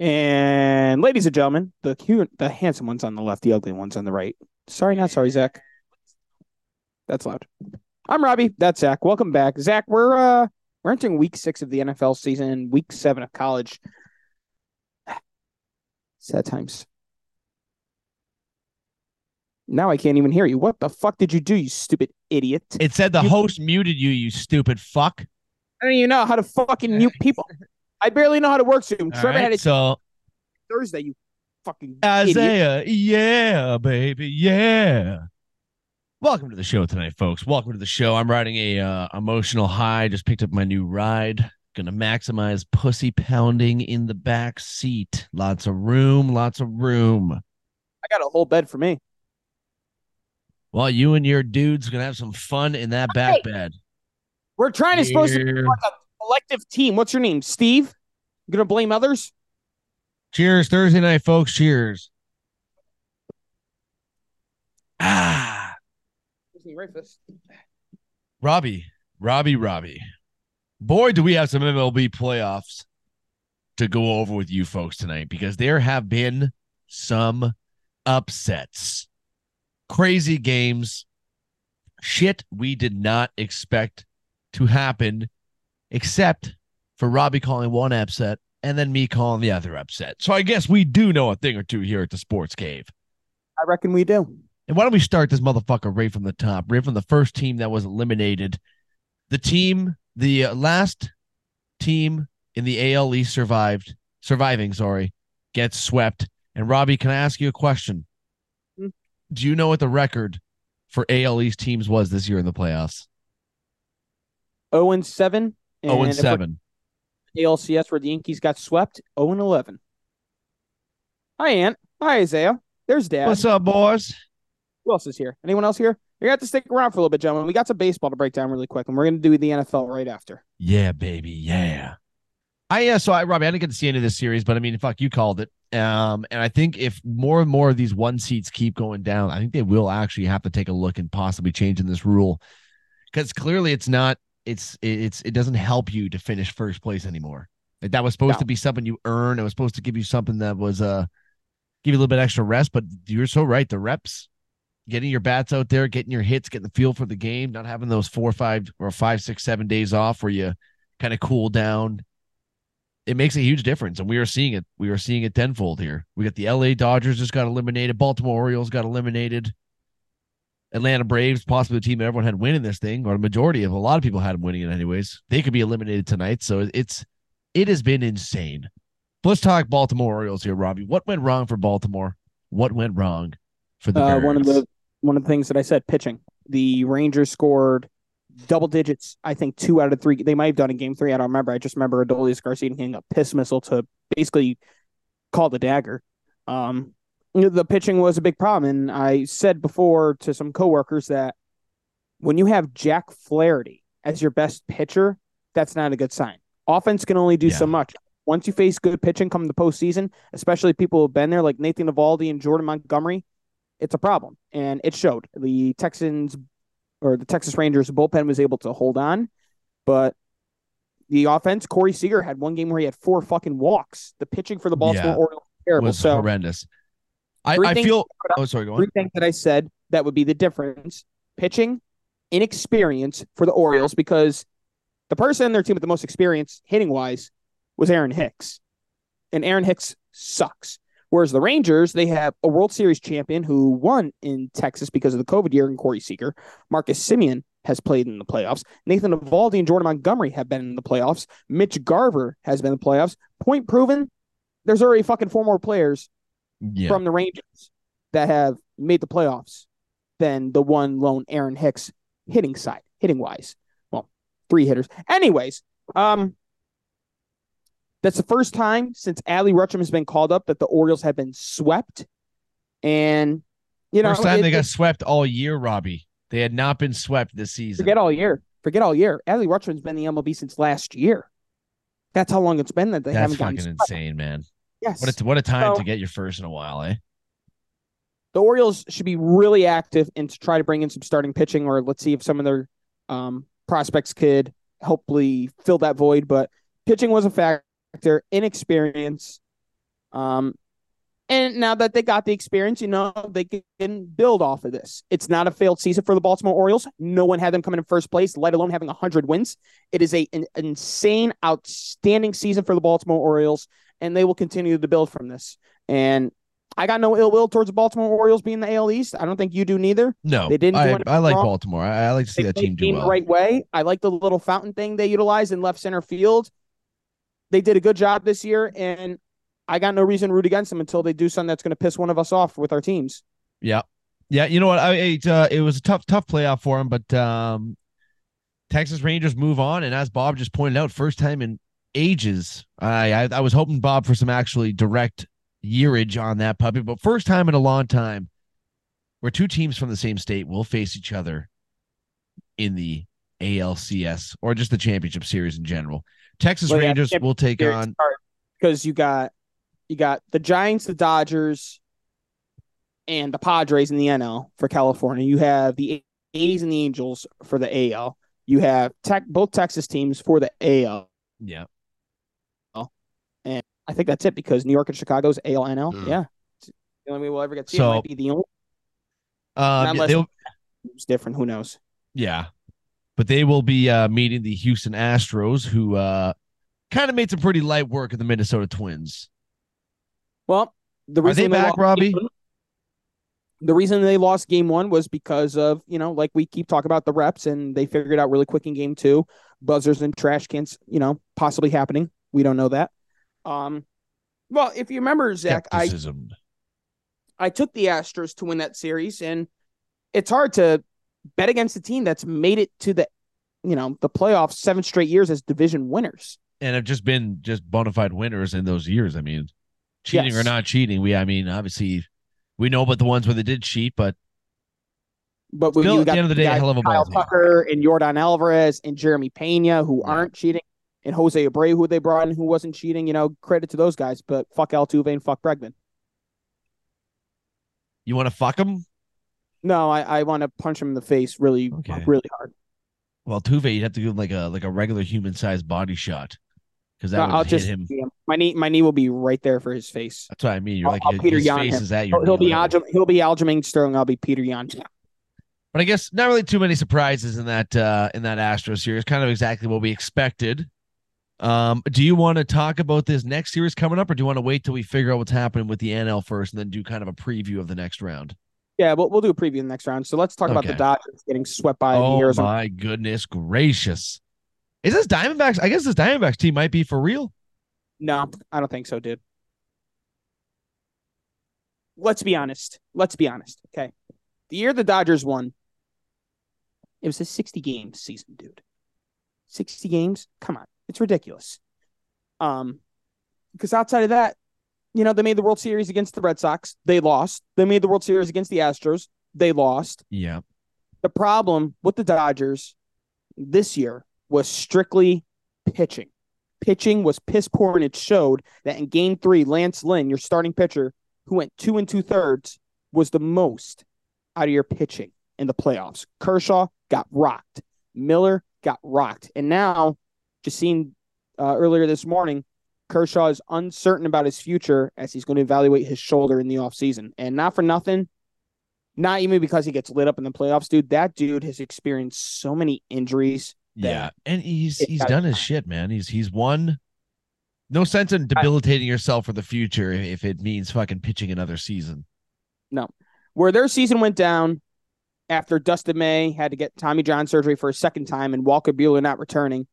And ladies and gentlemen, the cute, the handsome ones on the left, the ugly ones on the right. Sorry, not sorry, Zach. That's loud. I'm Robbie. That's Zach. Welcome back, Zach. We're uh we're entering week six of the NFL season, week seven of college. Sad times. Now I can't even hear you. What the fuck did you do, you stupid idiot? It said the You- host muted you, you stupid fuck. I don't even know how to fucking mute people. I barely know how to work Zoom. All Trevor had it so Thursday, you fucking idiot. Isaiah, yeah, baby, yeah. Welcome to the show tonight, folks. Welcome to the show. I'm riding a uh, emotional high. Just picked up my new ride. Gonna maximize pussy pounding in the back seat. Lots of room, lots of room. I got a whole bed for me. Well, you and your dudes gonna have some fun in that back bed. We're trying to supposed to be like a collective team. What's your name? Steve? You gonna blame others? Cheers, Thursday night, folks. Cheers. Ah. Robbie, Robbie, Robbie. Boy, do we have some MLB playoffs to go over with you folks tonight because there have been some upsets, crazy games, shit we did not expect to happen, except for Robbie calling one upset and then me calling the other upset. So I guess we do know a thing or two here at the Sports Cave. I reckon we do. And why don't we start this motherfucker right from the top, right from the first team that was eliminated? The team, the uh, last team in the AL East survived, surviving, sorry, gets swept. And Robbie, can I ask you a question? Hmm. Do you know what the record for AL East teams was this year in the playoffs? 0 and 7. Oh, and if we're seven. ALCS where the Yankees got swept, 0 and 11. Hi, Aunt. Hi, Isaiah. There's Dad. What's up, boys? Who else is here? Anyone else here? You got to have to stick around for a little bit, gentlemen. We got some baseball to break down really quick, and we're going to do the NFL right after. Yeah, baby. Yeah. I yeah, so I Robbie, I didn't get to see any of this series, but I mean, fuck, you called it. Um, and I think if more and more of these one seats keep going down, I think they will actually have to take a look and possibly changing this rule because clearly it's not. It's it's it doesn't help you to finish first place anymore. Like that was supposed No. to be something you earn. It was supposed to give you something that was uh give you a little bit extra rest. But you're so right. The reps, getting your bats out there, getting your hits, getting the feel for the game, not having those four, five, or five, six, seven days off where you kind of cool down. It makes a huge difference, and we are seeing it. We are seeing it tenfold here. We got the LA Dodgers just got eliminated. Baltimore Orioles got eliminated. Atlanta Braves, possibly the team everyone had winning this thing, or a majority of a lot of people had them winning it anyways. They could be eliminated tonight. So it's it has been insane. Let's talk Baltimore Orioles here, Robbie. What went wrong for Baltimore? What went wrong for the Uh, one of the one of the things that I said, pitching. The Rangers scored double digits. I think two out of three. They might have done in game three. I don't remember. I just remember Adolis Garcia hitting a piss missile to basically call the dagger. Um, the pitching was a big problem, and I said before to some coworkers that when you have Jack Flaherty as your best pitcher, that's not a good sign. Offense can only do so much. Once you face good pitching come the postseason, especially people who've been there like Nathan Eovaldi and Jordan Montgomery, it's a problem, and it showed. The Texans or the Texas Rangers bullpen was able to hold on, but the offense, Corey Seager had one game where he had four fucking walks. The pitching for the Baltimore Yeah. Orioles was terrible. was so horrendous. I, I feel. to put up- Oh, sorry. Go on. three things that I said that would be the difference: pitching, inexperience for the Orioles, because the person in their team with the most experience hitting wise was Aaron Hicks, and Aaron Hicks sucks. Whereas the Rangers, they have a World Series champion who won in Texas because of the COVID year, and Corey Seager. Marcus Semien has played in the playoffs. Nathan Eovaldi and Jordan Montgomery have been in the playoffs. Mitch Garver has been in the playoffs. Point proven. There's already fucking four more players Yeah. from the Rangers that have made the playoffs than the one lone Aaron Hicks hitting side, hitting wise. Well, three hitters. Anyways, um, that's the first time since Adley Rutschman has been called up that the Orioles have been swept. And you know, First time it- they got it- swept all year, Robbie. They had not been swept this season. forget all year. Forget all year. Adley Rutschman's been in the MLB since last year. That's how long it's been that they That's haven't gotten fucking swept. insane, man. Yes. What a what a time So- to get your first in a while, eh? the Orioles should be really active and to try to bring in some starting pitching, or let's see if some of their um, prospects could hopefully fill that void. But pitching was a factor, inexperience, Um, and now that they got the experience, you know, they can build off of this. It's not a failed season for the Baltimore Orioles. No one had them coming in first place, let alone having 100 wins. It is a, an insane, outstanding season for the Baltimore Orioles, and they will continue to build from this. And I got no ill will towards the Baltimore Orioles being the AL East. I don't think you do neither. No, they didn't. I, I like wrong. Baltimore. I, I, like to see they that team do well. The right way. I like the little fountain thing they utilized in left center field. They did a good job this year, and I got no reason to root against them until they do something that's going to piss one of us off with our teams. Yeah, yeah. You know what? I it, uh, it was a tough, tough playoff for them, but um, Texas Rangers move on, and as Bob just pointed out, first time in ages. I, I I was hoping Bob for some actually direct yearage on that puppy, but first time in a long time where two teams from the same state will face each other in the ALCS or just the championship series in general. Texas well, Rangers yeah, will take on because you got you got the Giants, the Dodgers, and the Padres in the NL for California. You have the A's and the Angels for the AL. You have tech both Texas teams for the AL. Yeah. And I think that's it because New York and Chicago's AL NL. Mm. Yeah. It's the only way we'll ever get to see so, it might be the only uh, unless it's different. Who knows? Yeah. But they will be uh, meeting the Houston Astros, who uh, kind of made some pretty light work of the Minnesota Twins. Well, the reason Are they, they back, Robbie? One, the reason they lost game one was because of, you know, like we keep talking about the reps and they figured out really quick in game two. Buzzers and trash cans, you know, possibly happening. We don't know that. Um, well, if you remember, Zach, Skepticism. I I took the Astros to win that series, and it's hard to bet against a team that's made it to the, you know, the playoffs seven straight years as division winners and have just been just bona fide winners in those years. I mean, cheating yes. or not cheating, we I mean, obviously we know about the ones where they did cheat, but but still, at the end of the day, hell of a Kyle Tucker and Jordan Alvarez and Jeremy Pena who yeah. aren't cheating, and Jose Abreu who they brought in who wasn't cheating. You know, credit to those guys, but fuck Altuve and fuck Bregman. You want to fuck him? No, I, I want to punch him in the face really, okay. really hard. Well, Tuve, you'd have to give like a like a regular human sized body shot because that no, I'll just him. My knee, my knee will be right there for his face. That's what I mean. You're like I'll, his, Peter his face him. is at your. He'll, be Aljam, he'll be Aljamain Sterling. I'll be Petr Yan. But I guess not really too many surprises in that uh in that Astro series. Kind of exactly what we expected. Um, do you want to talk about this next series coming up, or do you want to wait till we figure out what's happening with the NL first, and then do kind of a preview of the next round? Yeah, we'll we'll do a preview in the next round. So let's talk okay. about the Dodgers getting swept by oh, the Arizona. Oh, my goodness gracious! Is this Diamondbacks? I guess this Diamondbacks team might be for real. No, I don't think so, dude. Let's be honest. Let's be honest. Okay. The year the Dodgers won, it was a 60 game season, dude. 60 games? Come on. It's ridiculous. Um, because outside of that, you know, they made the World Series against the Red Sox. They lost. They made the World Series against the Astros. They lost. Yeah. The problem with the Dodgers this year was strictly pitching pitching was piss poor, and it showed that in game three, Lance Lynn, your starting pitcher, who went two and two thirds, was the most out of your pitching in the playoffs. Kershaw got rocked. Miller got rocked. And now, just seen uh, earlier this morning, Kershaw is uncertain about his future as he's going to evaluate his shoulder in the offseason. And not for nothing, not even because he gets lit up in the playoffs, dude. That dude has experienced so many injuries yeah, and he's he's done his shit, man. He's he's won. No sense in debilitating yourself for the future if it means fucking pitching another season. No, where their season went down after Dustin May had to get Tommy John surgery for a second time and Walker Buehler not returning.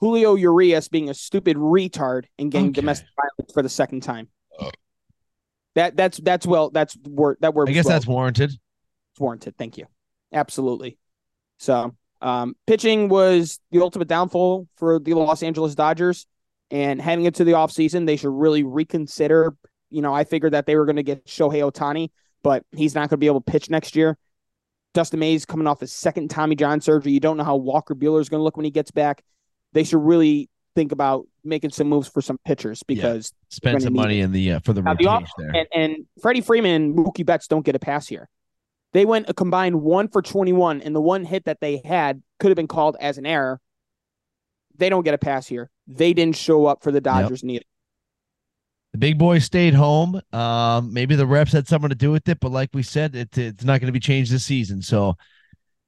Julio Urias being a stupid retard and getting okay. domestic violence for the second time. Oh. That that's that's well that's word that word. I guess well. that's warranted. It's warranted. Thank you. Absolutely. So um, pitching was the ultimate downfall for the Los Angeles Dodgers. And heading into the offseason, they should really reconsider. You know, I figured that they were going to get Shohei Ohtani, but he's not going to be able to pitch next year. Dustin May's coming off his second Tommy John surgery. You don't know how Walker Buehler is going to look when he gets back. They should really think about making some moves for some pitchers because yeah. spend some money it. in the uh, for the the there. And, and Freddie Freeman and Mookie Betts don't get a pass here. They went a combined one for 21, and the one hit that they had could have been called as an error. They don't get a pass here. They didn't show up for the Dodgers yep. neither. The big boys stayed home. Um, maybe the reps had something to do with it, but like we said, it, it's not going to be changed this season. So,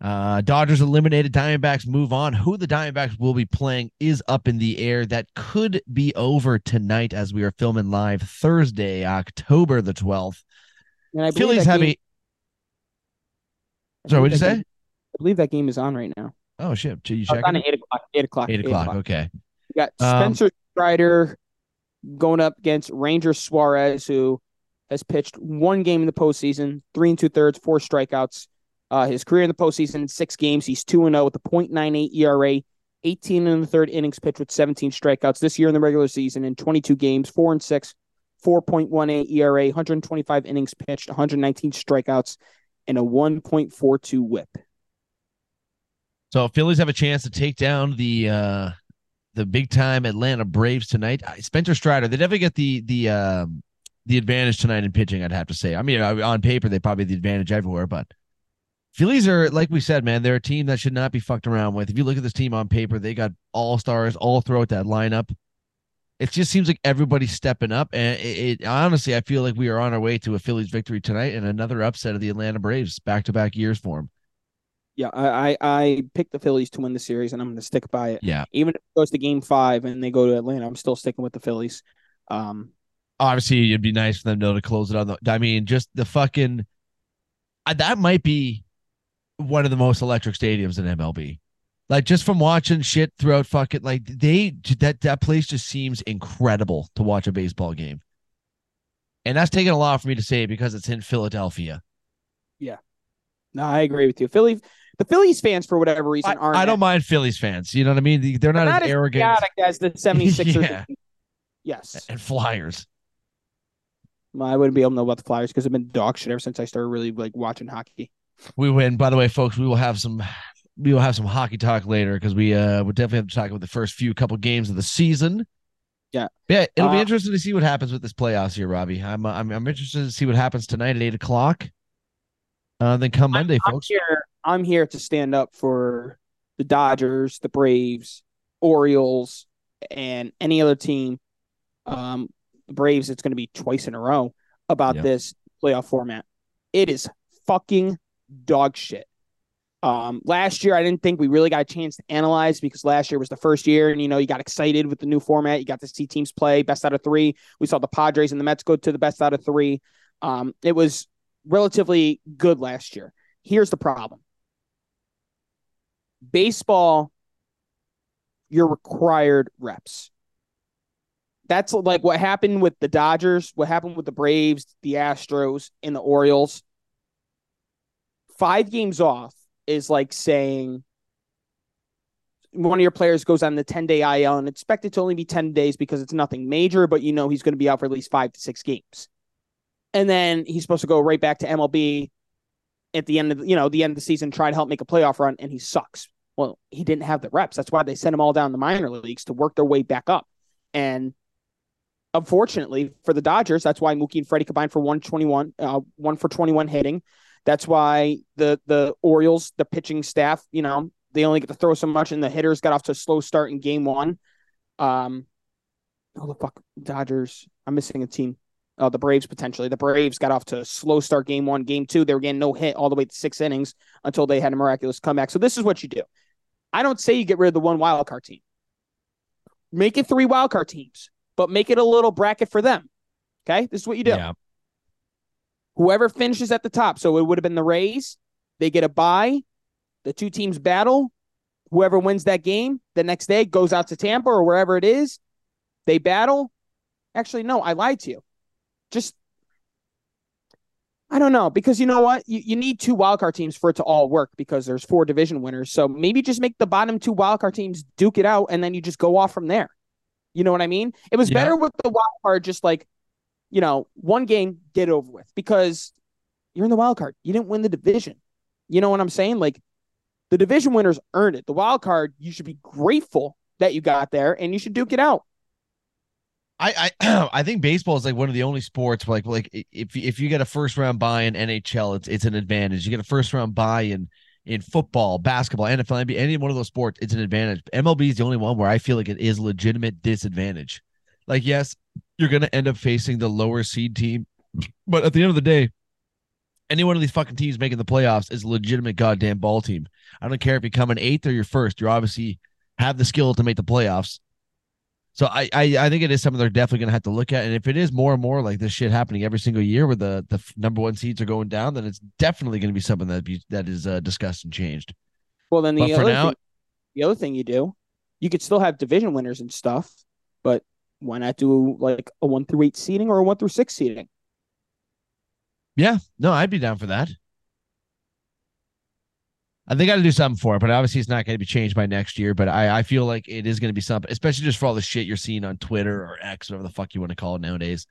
uh, Dodgers eliminated. Diamondbacks move on. Who the Diamondbacks will be playing is up in the air. That could be over tonight as we are filming live Thursday, October the twelfth. And I believe Phillies have game- a. Sorry, what'd you that say? game- I believe that game is on right now. Oh shit! You Oh, it's on at eight o'clock. Eight o'clock. Eight o'clock. Okay. We got Um, Spencer Strider going up against Ranger Suarez, who has pitched one game in the postseason, three and two thirds, four strikeouts. Uh, his career in the postseason, six games. He's two and zero with a .98 ERA, 18 in the third innings pitched with 17 strikeouts. This year in the regular season, in 22 games, four and six, 4.18 ERA, 125 innings pitched, 119 strikeouts, and a 1.42 WHIP. So Phillies have a chance to take down the uh the big time Atlanta Braves tonight. Uh, Spencer Strider, they definitely get the the um the advantage tonight in pitching. I'd have to say. I mean, uh, on paper they probably the advantage everywhere, but Phillies are like we said, man. They're a team that should not be fucked around with. If you look at this team on paper, they got all stars all throughout that lineup. It just seems like everybody's stepping up, and it, it honestly, I feel like we are on our way to a Phillies victory tonight and another upset of the Atlanta Braves, back to back years for them. Yeah, I, I I picked the Phillies to win the series, and I'm going to stick by it. Yeah, Even if it goes to Game Five and they go to Atlanta, I'm still sticking with the Phillies. Um, obviously it'd be nice for them though to close it on the I mean just the fucking that might be one of the most electric stadiums in MLB. Like just from watching shit throughout fucking like they that that place just seems incredible to watch a baseball game. And that's taking a lot for me to say because it's in Philadelphia. Yeah. No, I agree with you. Philly, the Phillies fans for whatever reason aren't. I don't mind Phillies fans. You know what I mean? They're not, not as as arrogant as the 76ers. Yeah. Yes, and flyers. well, I wouldn't be able to know about the Flyers because I've been dog shit ever since I started really like watching hockey. We win. By the way, folks, we will have some we will have some hockey talk later because we uh we'll definitely have to talk about the first few couple games of the season. Yeah. Yeah, it'll be Uh, interesting to see what happens with this playoffs here, Robbie. I'm uh, I'm I'm interested to see what happens tonight at eight o'clock. Uh, then come Monday, I'm folks. here. I'm here to stand up for the Dodgers, the Braves, Orioles, and any other team. Um, the Braves. It's going to be twice in a row about Yep. this playoff format. It is fucking dog shit. Um, last year I didn't think we really got a chance to analyze because last year was the first year, and you know you got excited with the new format. You got to see teams play best out of three. We saw the Padres and the Mets go to the best out of three. Um, it was relatively good last year. Here's the problem: baseball, you're required reps. That's like what happened with the Dodgers, what happened with the Braves, the Astros, and the Orioles. Five games off is like saying one of your players goes on the 10 day IL and expect it to only be 10 days because it's nothing major, but you know he's going to be out for at least five to six games. And then he's supposed to go right back to MLB at the end of you know the end of the season, try to help make a playoff run, and he sucks. Well, he didn't have the reps. That's why they sent him all down the minor leagues to work their way back up. And unfortunately for the Dodgers, that's why Mookie and Freddie combined for 121, uh, one for 21 hitting. That's why the the Orioles, the pitching staff, you know, they only get to throw so much, and the hitters got off to a slow start in game one. Um, oh the fuck, Dodgers! I'm missing a team. Oh, the Braves potentially. The Braves got off to a slow start game one, game two. They were getting no hit all the way to six innings until they had a miraculous comeback. So this is what you do. I don't say you get rid of the one wild card team. Make it three wild card teams, but make it a little bracket for them. Okay, this is what you do Yeah. Whoever finishes at the top. So it would have been the Rays. They get a bye. The two teams battle. Whoever wins that game the next day goes out to Tampa or wherever it is. They battle. Actually, no, I lied to you. Just I don't know because you know what? You, you need two wildcard teams for it to all work because there's four division winners. So maybe just make the bottom two wildcard teams duke it out and then you just go off from there. You know what I mean? It was Yeah. better with the wild card, just like, you know, one game, get over with because you're in the wild card. You didn't win the division. You know what I'm saying? Like the division winners earned it. The wild card, you should be grateful that you got there and you should duke it out. I I I think baseball is like one of the only sports where like like if if you get a first round buy in NHL, it's it's an advantage. You get a first round buy in in football, basketball, NFL, NBA, any one of those sports, it's an advantage. MLB is the only one where I feel like it is legitimate disadvantage. Like, yes, you're going to end up facing the lower seed team, but at the end of the day, any one of these fucking teams making the playoffs is a legitimate goddamn ball team. I don't care if you come in eighth or you're first. You obviously have the skill to make the playoffs. So I, I, I think it is something they're definitely going to have to look at. And if it is more and more like this shit happening every single year, where the the number one seeds are going down, then it's definitely going to be something that be that is uh, discussed and changed. Well, then the But other now- thing, the other thing you do, you could still have division winners and stuff, but why not do like a one through eight seating or a one through six seating? Yeah, no, I'd be down for that. I think I to do something for it, but obviously it's not going to be changed by next year. But I, I feel like it is going to be something, especially just for all the shit you're seeing on Twitter or X, whatever the fuck you want to call it nowadays.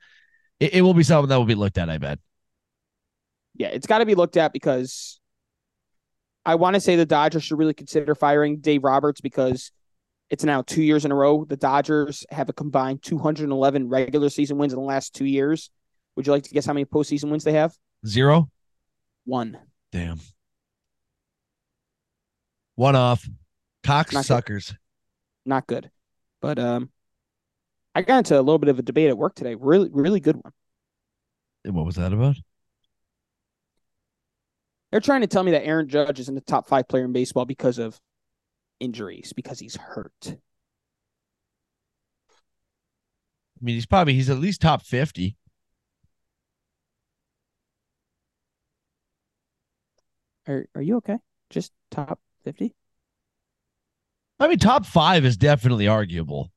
It, it will be something that will be looked at. I bet. Yeah, it's got to be looked at because I want to say the Dodgers should really consider firing Dave Roberts because it's now two years in a row. The Dodgers have a combined 211 regular season wins in the last two years. Would you like to guess how many postseason wins they have? Zero. One. Damn. One off. Cock Not. Not good. But um, I got into a little bit of a debate at work today. Really, really good one. And What was that about? They're trying to tell me that Aaron Judge isn't the top five player in baseball because of injuries, because he's hurt. I mean, he's probably he's at least top fifty. Are Are you okay? Just top fifty? I mean, top five is definitely arguable.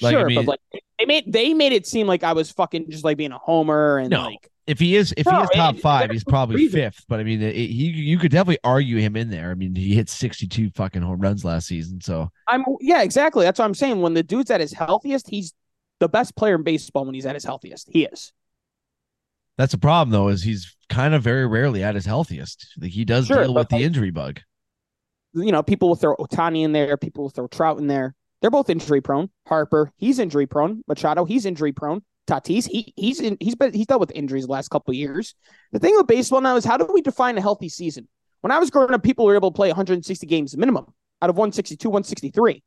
Like, I sure, mean- but like they made they made it seem like I was fucking just like being a homer and No. like If he is, if he is top it- five, he's probably reason. fifth. But I mean, it, he you could definitely argue him in there. I mean, he hit sixty-two fucking home runs last season. So I'm yeah, exactly. That's what I'm saying. When the dude's at his healthiest, he's the best player in baseball when he's at his healthiest. He is. that's a problem, though, is he's kind of very rarely at his healthiest. Like he does Sure, deal with the injury bug. You know, people will throw Ohtani in there, people will throw Trout in there. They're both injury prone. Harper, he's injury prone. Machado, he's injury prone. Tatis, he he's in, he's been he's dealt with injuries the last couple of years. The thing with baseball now is how do we define a healthy season? When I was growing up, people were able to play 160 games minimum out of 162, 163. It's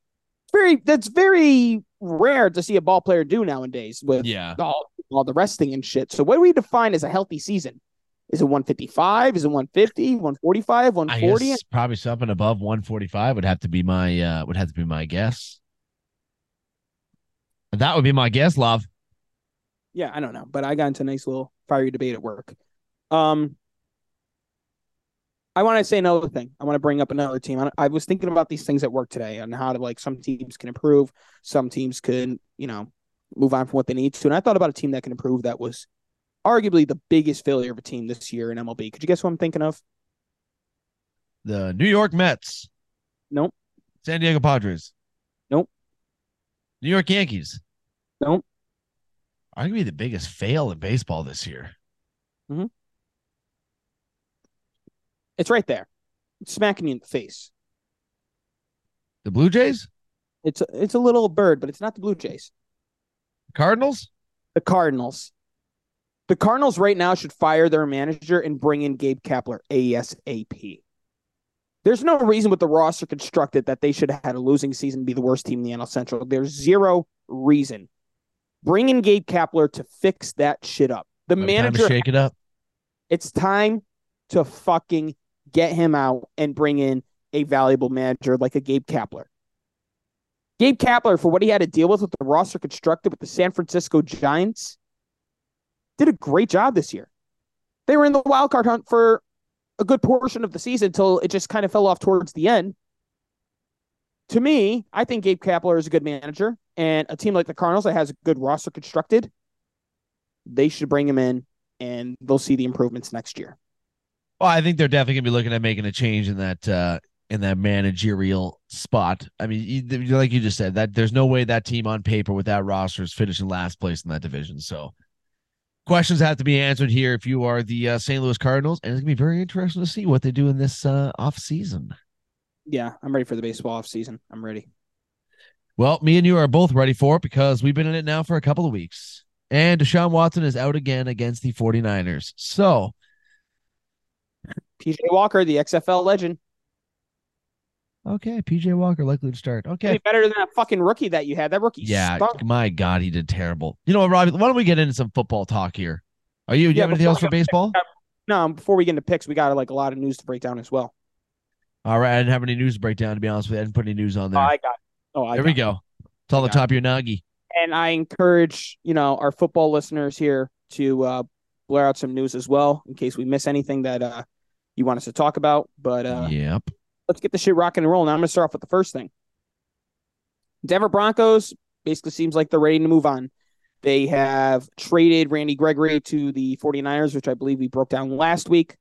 very that's very rare to see a ball player do nowadays with Yeah, all, all the resting and shit. So what do we define as a healthy season? Is it 155? Is it 150? 145? 140? guess probably something above one forty-five would have to be my uh would have to be my guess. That would be my guess, love. Yeah, I don't know, but I got into a nice little fiery debate at work. Um, I want to say another thing. I want to bring up another team. I, I was thinking about these things at work today and how to like some teams can improve, some teams can you know move on from what they need to. And I thought about a team that can improve that was arguably the biggest failure of a team this year in MLB. Could you guess what I'm thinking of? The New York Mets. Nope. San Diego Padres. Nope. New York Yankees. Nope. Arguably the biggest fail in baseball this year. Mm-hmm. It's right there, it's smacking you in the face. The Blue Jays? It's a, it's a little bird, but it's not the Blue Jays. Cardinals? The Cardinals. The Cardinals right now should fire their manager and bring in Gabe Kapler ASAP. There's no reason with the roster constructed that they should have had a losing season be the worst team in the NL Central. There's zero reason. Bring in Gabe Kapler to fix that shit up. The By the to manager, shake it up. it's time to fucking get him out and bring in a valuable manager like a Gabe Kapler. Gabe Kapler, for what he had to deal with with the roster constructed with the San Francisco Giants, did a great job this year. They were in the wild card hunt for a good portion of the season until it just kind of fell off towards the end. To me, I think Gabe Kapler is a good manager, and a team like the Cardinals that has a good roster constructed, they should bring him in, and they'll see the improvements next year. Well, I think they're definitely gonna be looking at making a change in that uh in that managerial spot. I mean, you, like you just said, that there's no way that team on paper with that roster is finishing last place in that division. So questions have to be answered here if you are the uh, St. Louis Cardinals, and it's gonna be very interesting to see what they do in this uh, off season. Yeah, I'm ready for the baseball off season. I'm ready. Well, me and you are both ready for it because we've been in it now for a couple of weeks. And Deshaun Watson is out again against the 49ers. So PJ Walker, the XFL legend. Okay, PJ Walker likely to start. Okay. be better than that fucking rookie that you had. That rookie Yeah, stunk. my God, he did terrible. You know what, Robbie? Why don't we get into some football talk here? Are you? Do you Yeah, have anything else for we get- baseball? Uh, no, before we get into picks, we got like a lot of news to break down as well. All right, I didn't have any news to break down. To be honest with you, I didn't put any news on Oh, there. I got. Oh, I there we go. It's all the top of your nuggy. And I encourage you know our football listeners here to uh, blare out some news as well in case we miss anything that uh, you want us to talk about. But uh, yep. let's get the shit rocking and rolling. I'm going to start off with the first thing. Denver Broncos basically seems like they're ready to move on. They have traded Randy Gregory to the 49ers, which I believe we broke down last week.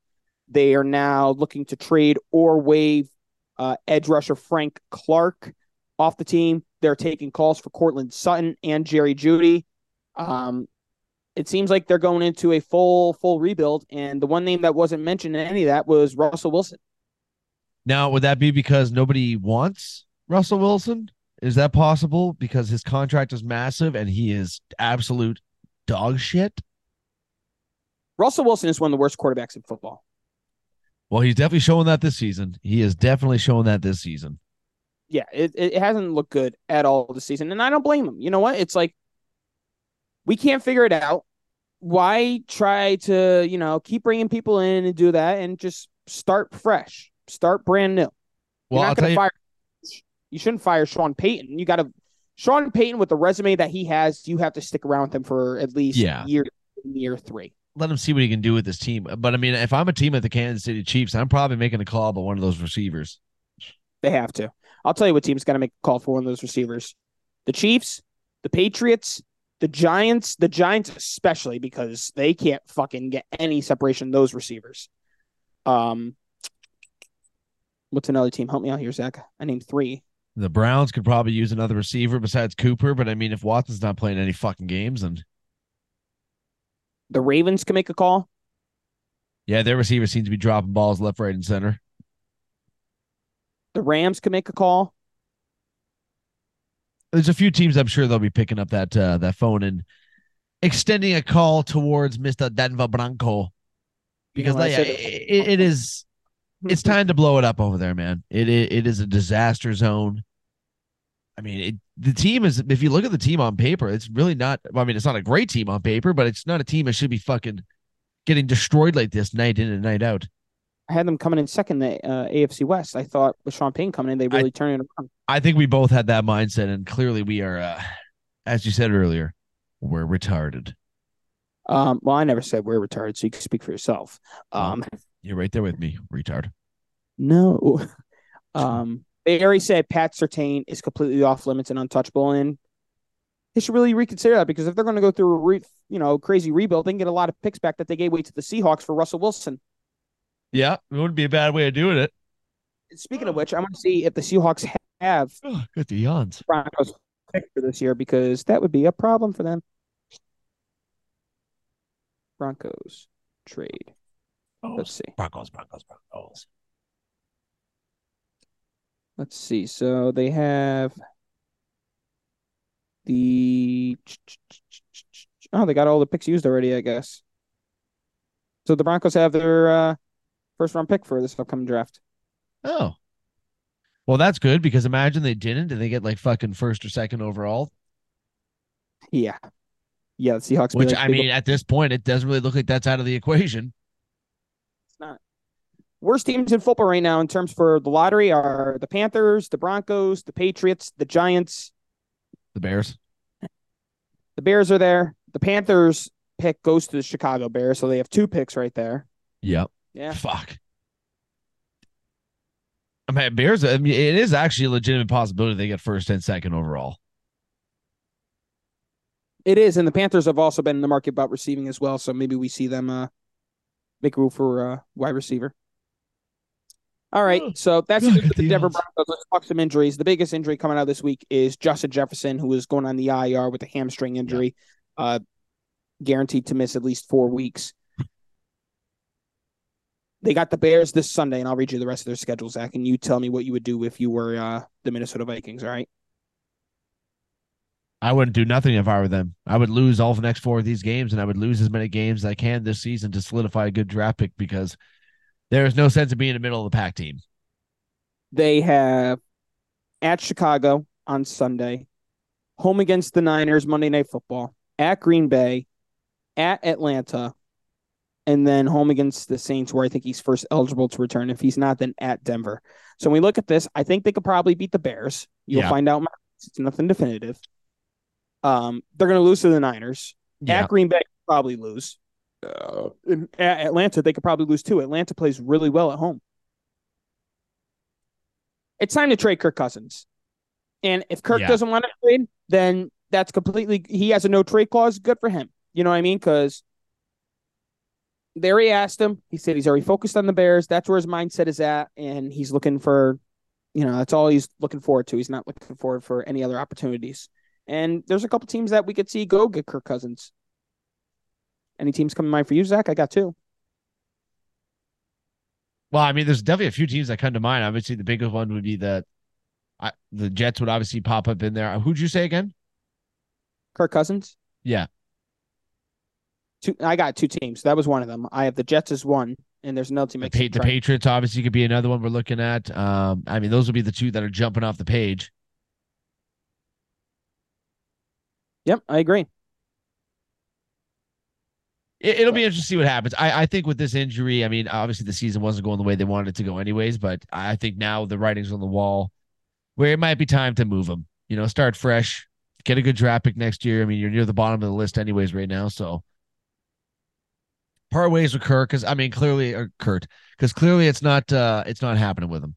They are now looking to trade or waive uh, edge rusher Frank Clark off the team. They're taking calls for Courtland Sutton and Jerry Jeudy. Um, it seems like they're going into a full full rebuild, and the one name that wasn't mentioned in any of that was Russell Wilson. Now, would that be because nobody wants Russell Wilson? Is that possible? Because his contract is massive and he is absolute dog shit. Russell Wilson is one of the worst quarterbacks in football. Well, he's definitely showing that this season. He is definitely showing that this season. Yeah, it, it hasn't looked good at all this season, and I don't blame him. You know what? It's like we can't figure it out. Why try to you know keep bringing people in and do that and just start fresh, start brand new? You're Well, I'll not going to you, fire. You shouldn't fire Sean Payton. You got to Sean Payton with the resume that he has. You have to stick around with him for at least Yeah. year year three. let him see what he can do with this team. But I mean, if I'm a team at the Kansas City Chiefs, I'm probably making a call about one of those receivers. They have to. I'll tell you what team's got to make a call for one of those receivers. The Chiefs, the Patriots, the Giants, the Giants especially because they can't fucking get any separation those receivers. Um what's another team? Help me out here, Zach. I named three. The Browns could probably use another receiver besides Cooper, but I mean, if Watson's not playing any fucking games, and The Ravens can make a call. yeah, their receivers seem to be dropping balls left, right, and center. The Rams can make a call. There's a few teams I'm sure they'll be picking up that uh, that phone and extending a call towards Mister Denver Bronco because You know, they, it, it is it's time to blow it up over there, man. It it, it is a disaster zone. I mean, it, the team is. If you look at the team on paper, it's really not. I mean, it's not a great team on paper, but it's not a team that should be fucking getting destroyed like this night in and night out. I had them coming in second the uh, AFC West. I thought with Sean Payne coming in, they really turned it around. I think we both had that mindset, and clearly we are, uh, as you said earlier, we're retarded. Um, well, I never said we're retarded, so you can speak for yourself. Um, You're right there with me, retard. No. Um, they already said Pat Surtain is completely off limits and untouchable, and they should really reconsider that because if they're going to go through a re- you know crazy rebuild, they can get a lot of picks back that they gave away to the Seahawks for Russell Wilson. Yeah, it wouldn't be a bad way of doing it. Speaking of which, I want to see if the Seahawks have Oh, good the yawns. Broncos pick for this year because that would be a problem for them. Broncos trade. Let's see. Broncos, Broncos, Broncos. Let's see. So they have the oh, they got all the picks used already, I guess. So the Broncos have their uh, first round pick for this upcoming draft. Oh. Well, that's good because imagine they didn't and they get like fucking first or second overall. Yeah, yeah. The Seahawks. Which like, I "Big mean, at this point, it doesn't really look like that's out of the equation. It's not. Worst teams in football right now in terms for the lottery are the Panthers, the Broncos, the Patriots, the Giants. The Bears. The Bears are there. The Panthers pick goes to the Chicago Bears, so they have two picks right there. Yep. Yeah. Fuck. I mean, Bears. I mean, it is actually a legitimate possibility they get first and second overall. It is, and the Panthers have also been in the market about receiving as well, so maybe we see them uh make room for uh wide receiver. All right, Oh, so that's the the Denver. Broncos. Let's talk some injuries. The biggest injury coming out this week is Justin Jefferson, who is going on the IR with a hamstring injury, uh, guaranteed to miss at least four weeks. They got the Bears this Sunday, and I'll read you the rest of their schedule, Zach, and you tell me what you would do if you were uh, the Minnesota Vikings. All right. I wouldn't do nothing if I were them. I would lose all the next four of these games, and I would lose as many games as I can this season to solidify a good draft pick because there is no sense of being a middle of the pack team. They have at Chicago on Sunday, home against the Niners Monday Night Football, at Green Bay, at Atlanta, and then home against the Saints, where I think he's first eligible to return. If he's not, then at Denver. So when we look at this, I think they could probably beat the Bears. You'll Yeah. find out. It's nothing definitive. Um, they're going to lose to the Niners. Yeah. At Green Bay, probably lose. Uh, in, at Atlanta, they could probably lose too. Atlanta plays really well at home. It's time to trade Kirk Cousins. And if Kirk Yeah. doesn't want to trade, then that's completely he has a no trade clause. Good for him. You know what I mean? Because there he asked him. He said he's already focused on the Bears. That's where his mindset is at, and he's looking for, you know, that's all he's looking forward to. He's not looking forward for any other opportunities. And there's a couple teams that we could see go get Kirk Cousins. Any teams come to mind for you, Zach? I got two. Well, I mean, there's definitely a few teams that come to mind. Obviously, the biggest one would be the I, the Jets would obviously pop up in there. Who'd you say again? Kirk Cousins. Yeah. Two. I got two teams. That was one of them. I have the Jets as one, and there's another team. The, pa- the Patriots obviously could be another one we're looking at. Um, I mean, those would be the two that are jumping off the page. Yep, I agree. It, it'll be interesting to see what happens. I, I think with this injury, I mean, obviously the season wasn't going the way they wanted it to go, anyways. But I think now the writing's on the wall, where it might be time to move him. You know, start fresh, get a good draft pick next year. I mean, you're near the bottom of the list, anyways, right now. So part ways with Kirk, because I mean, clearly, or Kurt, because clearly it's not, uh it's not happening with him.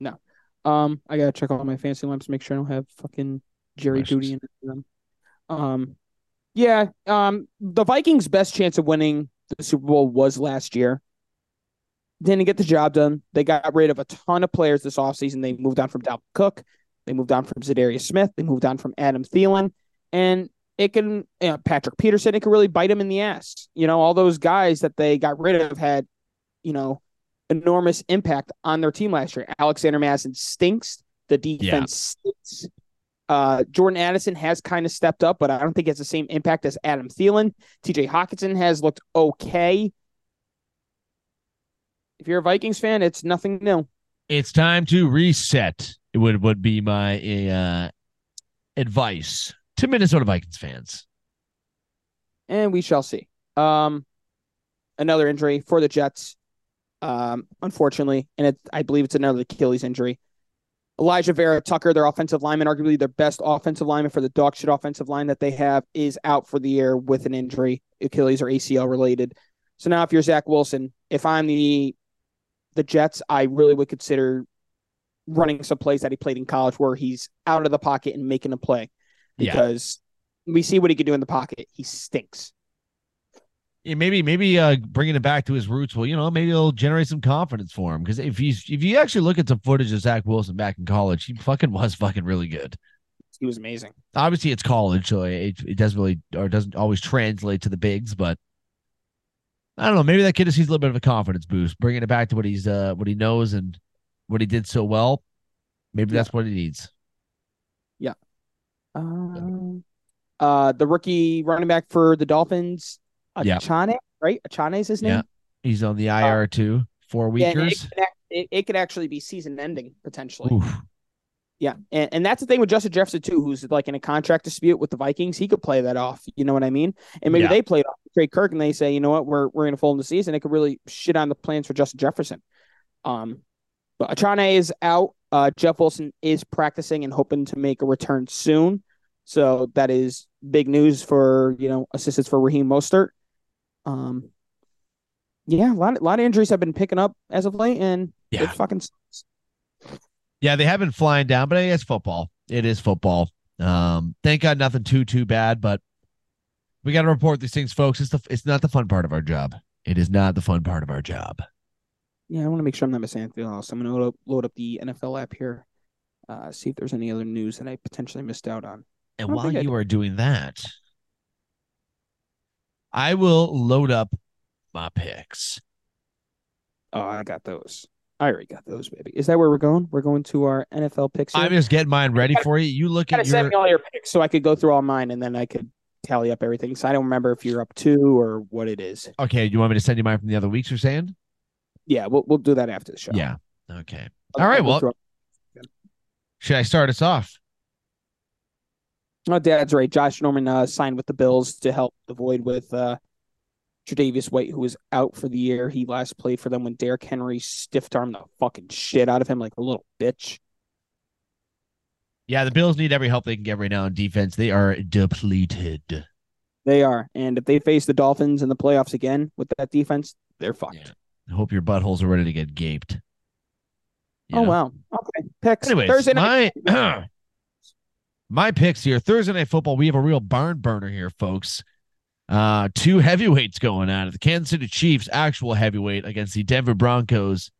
No, um, I gotta check all my fancy lamps, make sure I don't have fucking Jerry Questions. Duty in them. Um, yeah. Um, the Vikings' best chance of winning the Super Bowl was last year. Didn't get the job done. They got rid of a ton of players this offseason. They moved on from Dalvin Cook. They moved on from Za'Darius Smith. They moved on from Adam Thielen. And it can, you know, Patrick Peterson, it could really bite him in the ass. You know, all those guys that they got rid of had, you know, enormous impact on their team last year. Alexander Mattison stinks. The defense stinks. Uh, Jordan Addison has kind of stepped up, but I don't think it's the same impact as Adam Thielen. TJ Hockenson has looked okay. If you're a Vikings fan, it's nothing new. It's time to reset. It would would be my uh advice to Minnesota Vikings fans. and we shall see. Um, another injury for the Jets, um, unfortunately, and it, I believe it's another Achilles injury. Alijah Vera Tucker, their offensive lineman, arguably their best offensive lineman for the dog shit offensive line that they have, is out for the year with an injury, Achilles or ACL related. So now, if you're Zach Wilson, if I'm the the Jets, I really would consider running some plays that he played in college where he's out of the pocket and making a play Yeah. because we see what he can do in the pocket. He stinks. Yeah, maybe maybe uh bringing it back to his roots will you know maybe it'll generate some confidence for him because if he's if you actually look at some footage of Zach Wilson back in college he fucking was fucking really good He was amazing. obviously it's college so it, it doesn't really or doesn't always translate to the bigs but I don't know maybe that kid just needs a little bit of a confidence boost bringing it back to what he's uh what he knows and what he did so well maybe Yeah. that's what he needs Um, uh, the rookie running back for the Dolphins, Yeah. Achane, right? Achane is his name. Yeah. he's on the IR too four Yeah, it, weekers could, it, it could actually be season ending potentially. Oof. Yeah, and, and that's the thing with Justin Jefferson too, who's like in a contract dispute with the Vikings. He could play that off. You know what I mean? And maybe Yeah. they play it off Trey Kirk, and they say, you know what, we're we're gonna fold in the season. It could really shit on the plans for Justin Jefferson. Um, but Achane is out. Uh, Jeff Wilson is practicing and hoping to make a return soon. So that is big news for you know assistance for Raheem Mostert. Um, yeah, a lot, a lot of injuries have been picking up as of late, and Yeah. it fucking sucks. Yeah, they have been flying down, but it's football. It is football. Um, thank God nothing too too bad, but we got to report these things, folks. It's the it's not the fun part of our job. It is not the fun part of our job. Yeah, I want to make sure I'm not missing anything else. I'm going to load up, load up the NFL app here, uh, see if there's any other news that I potentially missed out on. And while you are doing that, I will load up my picks. Oh, I got those. I already got those, baby. Is that where we're going? We're going to our NFL picks. Here? I'm just getting mine ready for you. You look gotta at send me all your picks so I could go through all mine and then I could tally up everything. So I don't remember if you're up two or what it is. okay. Do you want me to send you mine from the other weeks? You're saying? Yeah, we'll we'll do that after the show. Yeah. Okay. All right. Well, should I start us off? Oh, Dad's right. Josh Norman uh, signed with the Bills to help the void with uh, Tre'Davious White, who was out for the year. He last played for them when Derrick Henry stiffed armed the fucking shit out of him like a little bitch. Yeah, the Bills need every help they can get right now on defense. They are depleted. They are. And if they face the Dolphins in the playoffs again with that defense, they're fucked. Yeah. I hope your buttholes are ready to get gaped. You oh know? wow. Okay. Picks. Anyways, Thursday night. my my picks here. Thursday night football. We have a real barn burner here, folks. Uh, two heavyweights going at it. The Kansas City Chiefs, actual heavyweight, against the Denver Broncos.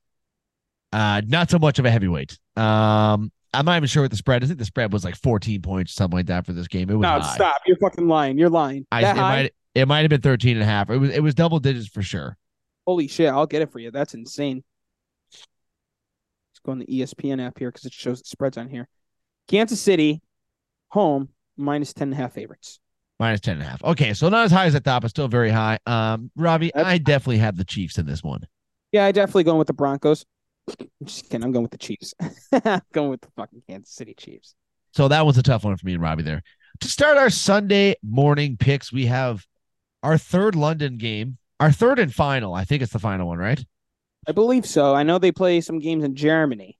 Uh, not so much of a heavyweight. Um, I'm not even sure what the spread. Is. I think the spread was like 14 points, something like that for this game. It was no, high. stop. You're fucking lying. You're lying. I, it might it might have been 13 and a half. It was it was double digits for sure. Holy shit! I'll get it for you. That's insane. Let's go on the ESPN app here because it shows the spreads on here. Kansas City, home minus 10 and a half favorites. Minus 10 and a half. Okay, so not as high as I thought, but still very high. Um, Robbie, That's I definitely have the Chiefs in this one. Yeah, I definitely going with the Broncos. I'm just kidding. I'm going with the Chiefs. going with the fucking Kansas City Chiefs. So that was a tough one for me and Robbie there. To start our Sunday morning picks, we have our third London game, our third and final. I think it's the final one, right? I believe so. I know they play some games in Germany.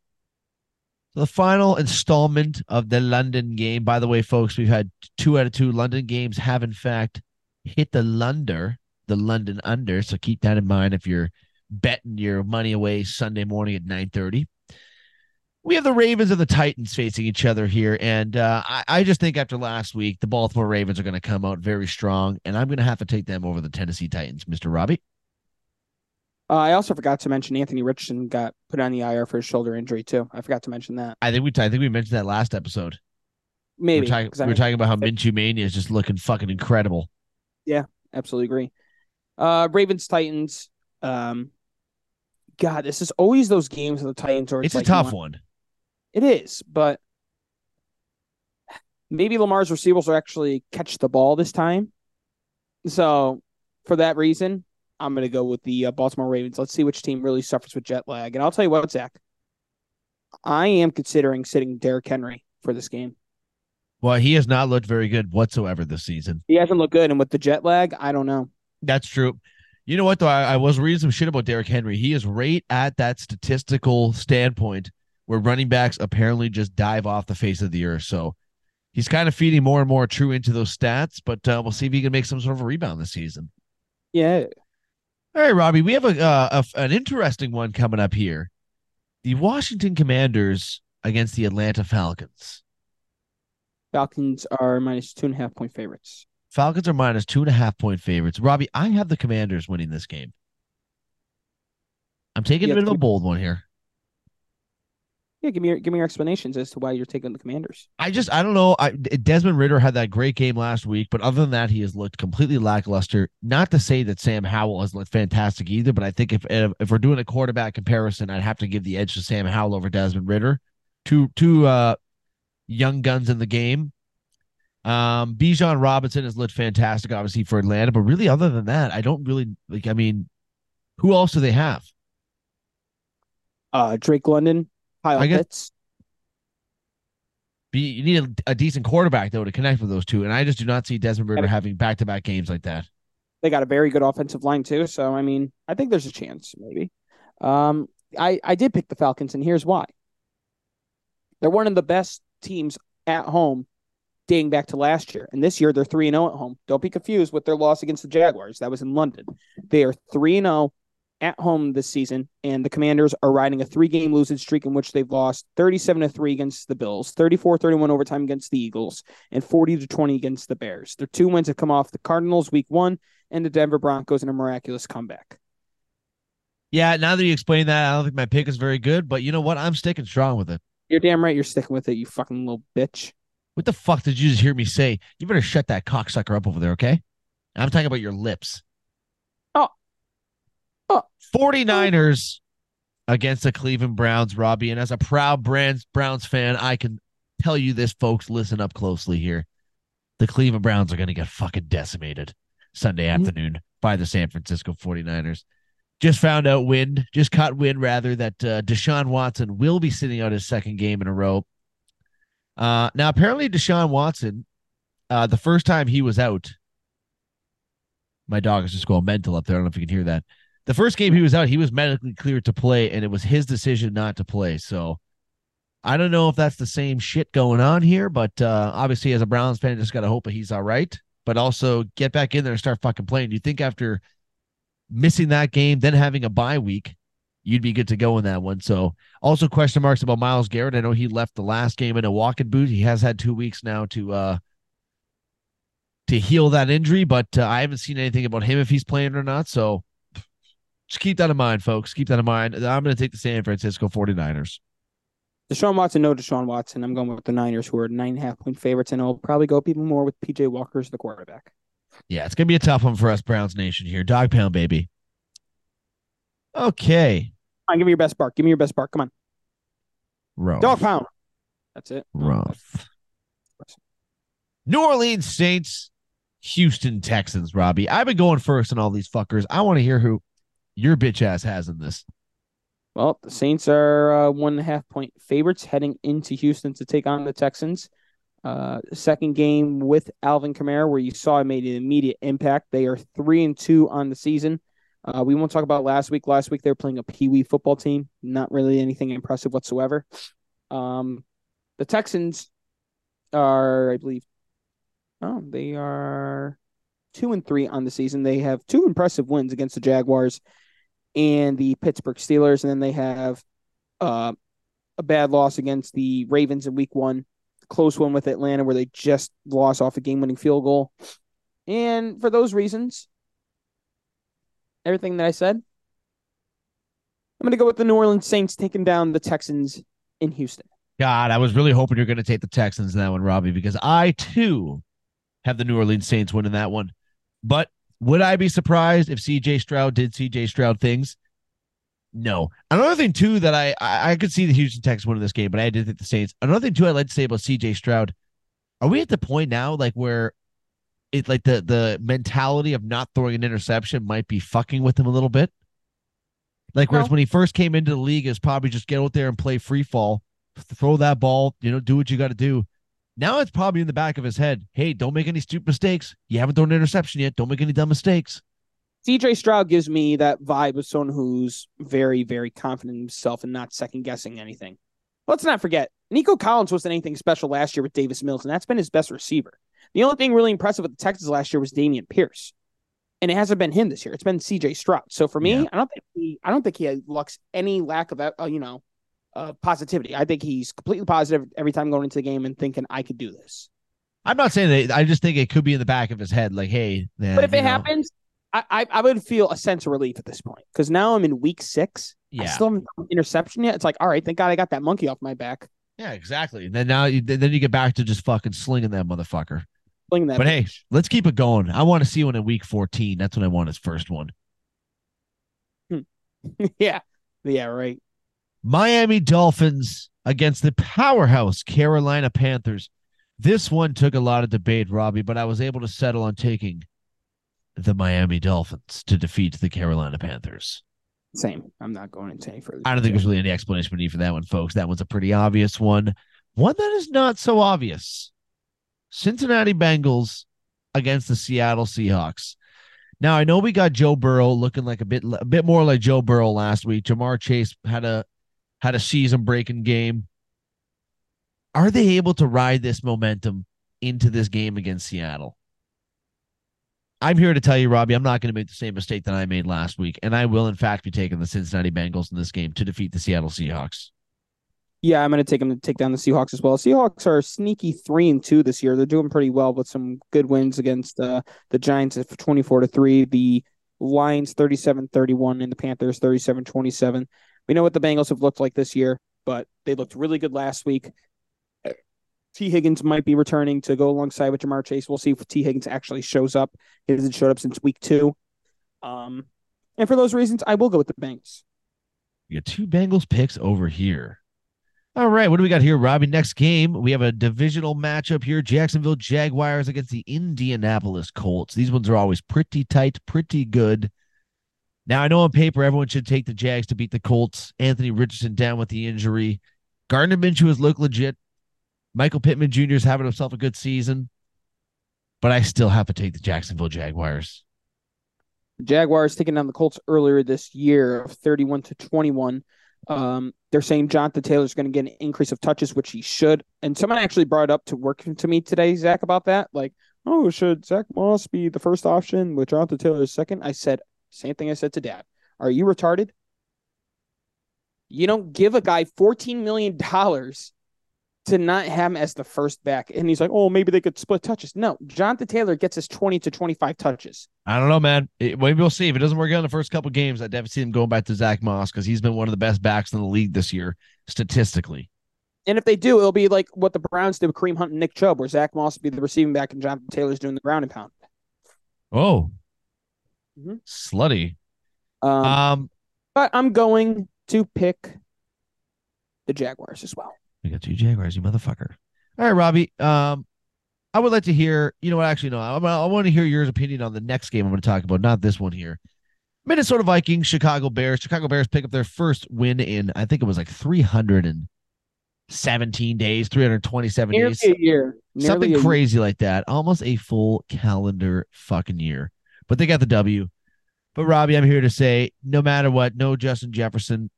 The final installment of the London game. By the way, folks, we've had two out of two London games have in fact hit the Lunder, the London under. So keep that in mind if you're betting your money away Sunday morning at 9:30. We have the Ravens and the Titans facing each other here, and uh, I, I just think after last week, the Baltimore Ravens are going to come out very strong, and I'm going to have to take them over the Tennessee Titans, Mister Robbie. Uh, I also forgot to mention Anthony Richardson got put on the IR for his shoulder injury too. I forgot to mention that. I think we I think we mentioned that last episode. Maybe we are talking, we talking about how Minshew Mania is just looking fucking incredible. Yeah, absolutely agree. Uh, Ravens Titans. Um, God, this is always those games of the Titans. Or it's, it's like a tough one. It is, but maybe Lamar's receivers will actually catch the ball this time. So, for that reason, I'm going to go with the uh, Baltimore Ravens. Let's see which team really suffers with jet lag. And I'll tell you what, Zach, I am considering sitting Derrick Henry for this game. Well, he has not looked very good whatsoever this season. He hasn't looked good, and with the jet lag, I don't know. That's true. You know what though? I, I was reading some shit about Derrick Henry. He is right at that statistical standpoint where running backs apparently just dive off the face of the earth. So he's kind of feeding more and more true into those stats, but uh, we'll see if he can make some sort of a rebound this season. Yeah. All right, Robbie, we have a, uh, a an interesting one coming up here. The Washington Commanders against the Atlanta Falcons. Falcons are minus two and a half point favorites. Falcons are minus two and a half point favorites. Robbie, I have the Commanders winning this game. I'm taking a bit of a bold one here. Yeah, give me your give me your explanations as to why you're taking the Commanders. I just I don't know. I, Desmond Ridder had that great game last week, but other than that, he has looked completely lackluster. Not to say that Sam Howell has looked fantastic either, but I think if if we're doing a quarterback comparison, I'd have to give the edge to Sam Howell over Desmond Ridder. Two two uh young guns in the game. Um, Bijan Robinson has looked fantastic, obviously for Atlanta, but really, other than that, I don't really like. I mean, who else do they have? Uh, Drake London, Kyle I guess, Pitts. Be, you need a, a, decent quarterback though to connect with those two, and I just do not see Desmond Ridder having back to back games like that. They got a very good offensive line too, so I mean, I think there's a chance maybe. Um, I I did pick the Falcons, and here's why. They're one of the best teams at home dating back to last year. And this year they're 3 0 at home. Don't be confused with their loss against the Jaguars. That was in London. They are 3 0 at home this season, and the Commanders are riding a three game losing streak in which they've lost 37 to 3 against the Bills, 34 31 overtime against the Eagles, and 40 to 20 against the Bears. Their two wins have come off the Cardinals week one and the Denver Broncos in a miraculous comeback. Yeah, now that you explain that, I don't think my pick is very good, but you know what? I'm sticking strong with it. You're damn right you're sticking with it, you fucking little bitch. What the fuck did you just hear me say? You better shut that cocksucker up over there, okay? I'm talking about your lips. 49ers against the Cleveland Browns, Robbie. And as a proud Browns Browns fan, I can tell you this, folks. Listen up closely here. The Cleveland Browns are going to get fucking decimated Sunday mm-hmm. afternoon by the San Francisco 49ers. just found out wind, just caught wind rather that uh, Deshaun Watson will be sitting out his second game in a row. Uh, now, apparently, Deshaun Watson, uh, the first time he was out, my dog is just going mental up there. I don't know if you can hear that. The first game he was out, he was medically cleared to play, and it was his decision not to play. So I don't know if that's the same shit going on here, but uh, obviously, as a Browns fan, just got to hope that he's all right. But also get back in there and start fucking playing. Do you think after missing that game, then having a bye week, you'd be good to go in that one. So also question marks about Myles Garrett. I know he left the last game in a walking boot. He has had two weeks now to uh to heal that injury, but uh, I haven't seen anything about him if he's playing or not. So just keep that in mind, folks. Keep that in mind. I'm going to take the San Francisco 49ers. Deshaun Watson, no Deshaun Watson. I'm going with the Niners, who are nine and a half point favorites, and I'll probably go even more with PJ Walker as the quarterback. Yeah, it's gonna be a tough one for us, Browns Nation here. Dog pound, baby. Okay. Come on, give me your best bark. Give me your best bark. Come on. Rough. Dog pound. That's it. Rough. New Orleans Saints, Houston Texans, Robbie. I've been going first on all these fuckers. I want to hear who your bitch ass has in this. Well, the Saints are uh, one and a half point favorites heading into Houston to take on the Texans. Uh, second game with Alvin Kamara, where you saw it made an immediate impact. They are three and two on the season. Uh, we won't talk about last week. Last week they were playing a Pee Wee football team. Not really anything impressive whatsoever. Um, the Texans are, I believe, oh, they are two and three on the season. They have two impressive wins against the Jaguars and the Pittsburgh Steelers, and then they have uh, a bad loss against the Ravens in Week One close one with Atlanta where they just lost off a game winning field goal. And for those reasons, everything that I said, I'm going to go with the New Orleans Saints taking down the Texans in Houston. God, I was really hoping you're going to take the Texans in that one, Robbie, because I too have the New Orleans Saints winning that one. But would I be surprised if CJ Stroud did CJ Stroud things? No. Another thing too that I, I I could see the Houston Texans winning this game, but I did think the Saints. Another thing too I'd like to say about CJ Stroud. Are we at the point now like where it like the the mentality of not throwing an interception might be fucking with him a little bit? Like whereas when he first came into the league, is probably just get out there and play free fall, throw that ball, you know, do what you got to do. Now it's probably in the back of his head. Hey, don't make any stupid mistakes. You haven't thrown an interception yet. Don't make any dumb mistakes. CJ Stroud gives me that vibe of someone who's very, very confident in himself and not second guessing anything. Let's not forget, Nico Collins wasn't anything special last year with Davis Mills, and that's been his best receiver. The only thing really impressive with the Texans last year was Dameon Pierce. And it hasn't been him this year. It's been CJ Stroud. So for me, yeah. I don't think he I don't think he looks any lack of uh, you know uh, positivity. I think he's completely positive every time going into the game and thinking I could do this. I'm not saying that. I just think it could be in the back of his head, like, hey, man, but if it know. happens, I, I would feel a sense of relief at this point because now I'm in week six. Yeah. I still haven't interception yet. It's like, all right, thank God I got that monkey off my back. Yeah, exactly. And then now you then you get back to just fucking slinging that motherfucker. Slinging that. But bitch. hey, let's keep it going. I want to see one in week 14. That's what I want his first one. Hmm. yeah. Yeah, right. Miami Dolphins against the powerhouse Carolina Panthers. This one took a lot of debate, Robbie, but I was able to settle on taking the Miami Dolphins to defeat the Carolina Panthers. Same. I'm not going into any further. I don't think there's really any explanation need for that one, folks. That one's a pretty obvious one. One that is not so obvious. Cincinnati Bengals against the Seattle Seahawks. Now I know we got Joe Burrow looking like a bit a bit more like Joe Burrow last week. Ja'Marr Chase had a had a season breaking game. Are they able to ride this momentum into this game against Seattle? I'm here to tell you, Robbie, I'm not going to make the same mistake that I made last week, and I will, in fact, be taking the Cincinnati Bengals in this game to defeat the Seattle Seahawks. Yeah, I'm going to take them to take down the Seahawks as well. Seahawks are sneaky three and two this year. They're doing pretty well with some good wins against uh, the Giants at 24 to three, the Lions 37-31, and the Panthers 37-27. We know what the Bengals have looked like this year, but they looked really good last week. Tee Higgins might be returning to go alongside with Ja'Marr Chase. We'll see if Tee Higgins actually shows up. He hasn't showed up since week two. Um, and for those reasons, I will go with the Bengals. We got two Bengals picks over here. All right, what do we got here, Robbie? Next game, we have a divisional matchup here: Jacksonville Jaguars against the Indianapolis Colts. These ones are always pretty tight, pretty good. Now I know on paper everyone should take the Jags to beat the Colts. Anthony Richardson down with the injury. Gardner Minshew has looked legit. Michael Pittman Jr. is having himself a good season, but I still have to take the Jacksonville Jaguars. The Jaguars taking down the Colts earlier this year of 31 to 21. Um, they're saying Jonathan Taylor is going to get an increase of touches, which he should. And someone actually brought up to work to me today, Zach, about that. Like, oh, should Zach Moss be the first option with Jonathan Taylor second? I said, same thing I said to dad. Are you retarded? You don't give a guy $14 million to not have him as the first back. And he's like, oh, maybe they could split touches. No, Jonathan Taylor gets us 20 to 25 touches. I don't know, man. It, maybe we'll see. If it doesn't work out in the first couple games, I definitely see him going back to Zach Moss because he's been one of the best backs in the league this year, statistically. And if they do, it'll be like what the Browns did with Kareem Hunt and Nick Chubb, where Zach Moss will be the receiving back and Jonathan Taylor's doing the ground and pound. Oh, mm-hmm. slutty. Um, um, but I'm going to pick the Jaguars as well. We got two Jaguars, you motherfucker. All right, Robbie. Um, I would like to hear. You know what? Actually, no. I, I want to hear your opinion on the next game I'm going to talk about, not this one here. Minnesota Vikings, Chicago Bears. Chicago Bears pick up their first win in I think it was like 317 days, 327 Nearly days, a year, Nearly something a crazy year. like that. Almost a full calendar fucking year, but they got the W. But Robbie, I'm here to say, no matter what, no Justin Jefferson,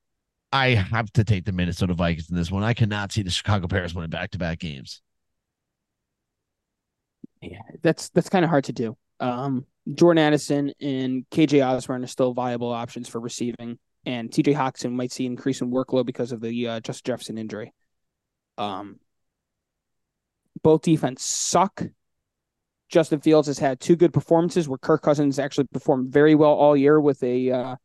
I have to take the Minnesota Vikings in this one. I cannot see the Chicago Bears winning back to back games. Yeah, that's that's kind of hard to do. Um, Jordan Addison and KJ Osborn are still viable options for receiving, and TJ Hockenson might see increase in workload because of the uh, Justin Jefferson injury. Um, both defense suck. Justin Fields has had two good performances where Kirk Cousins actually performed very well all year with a uh,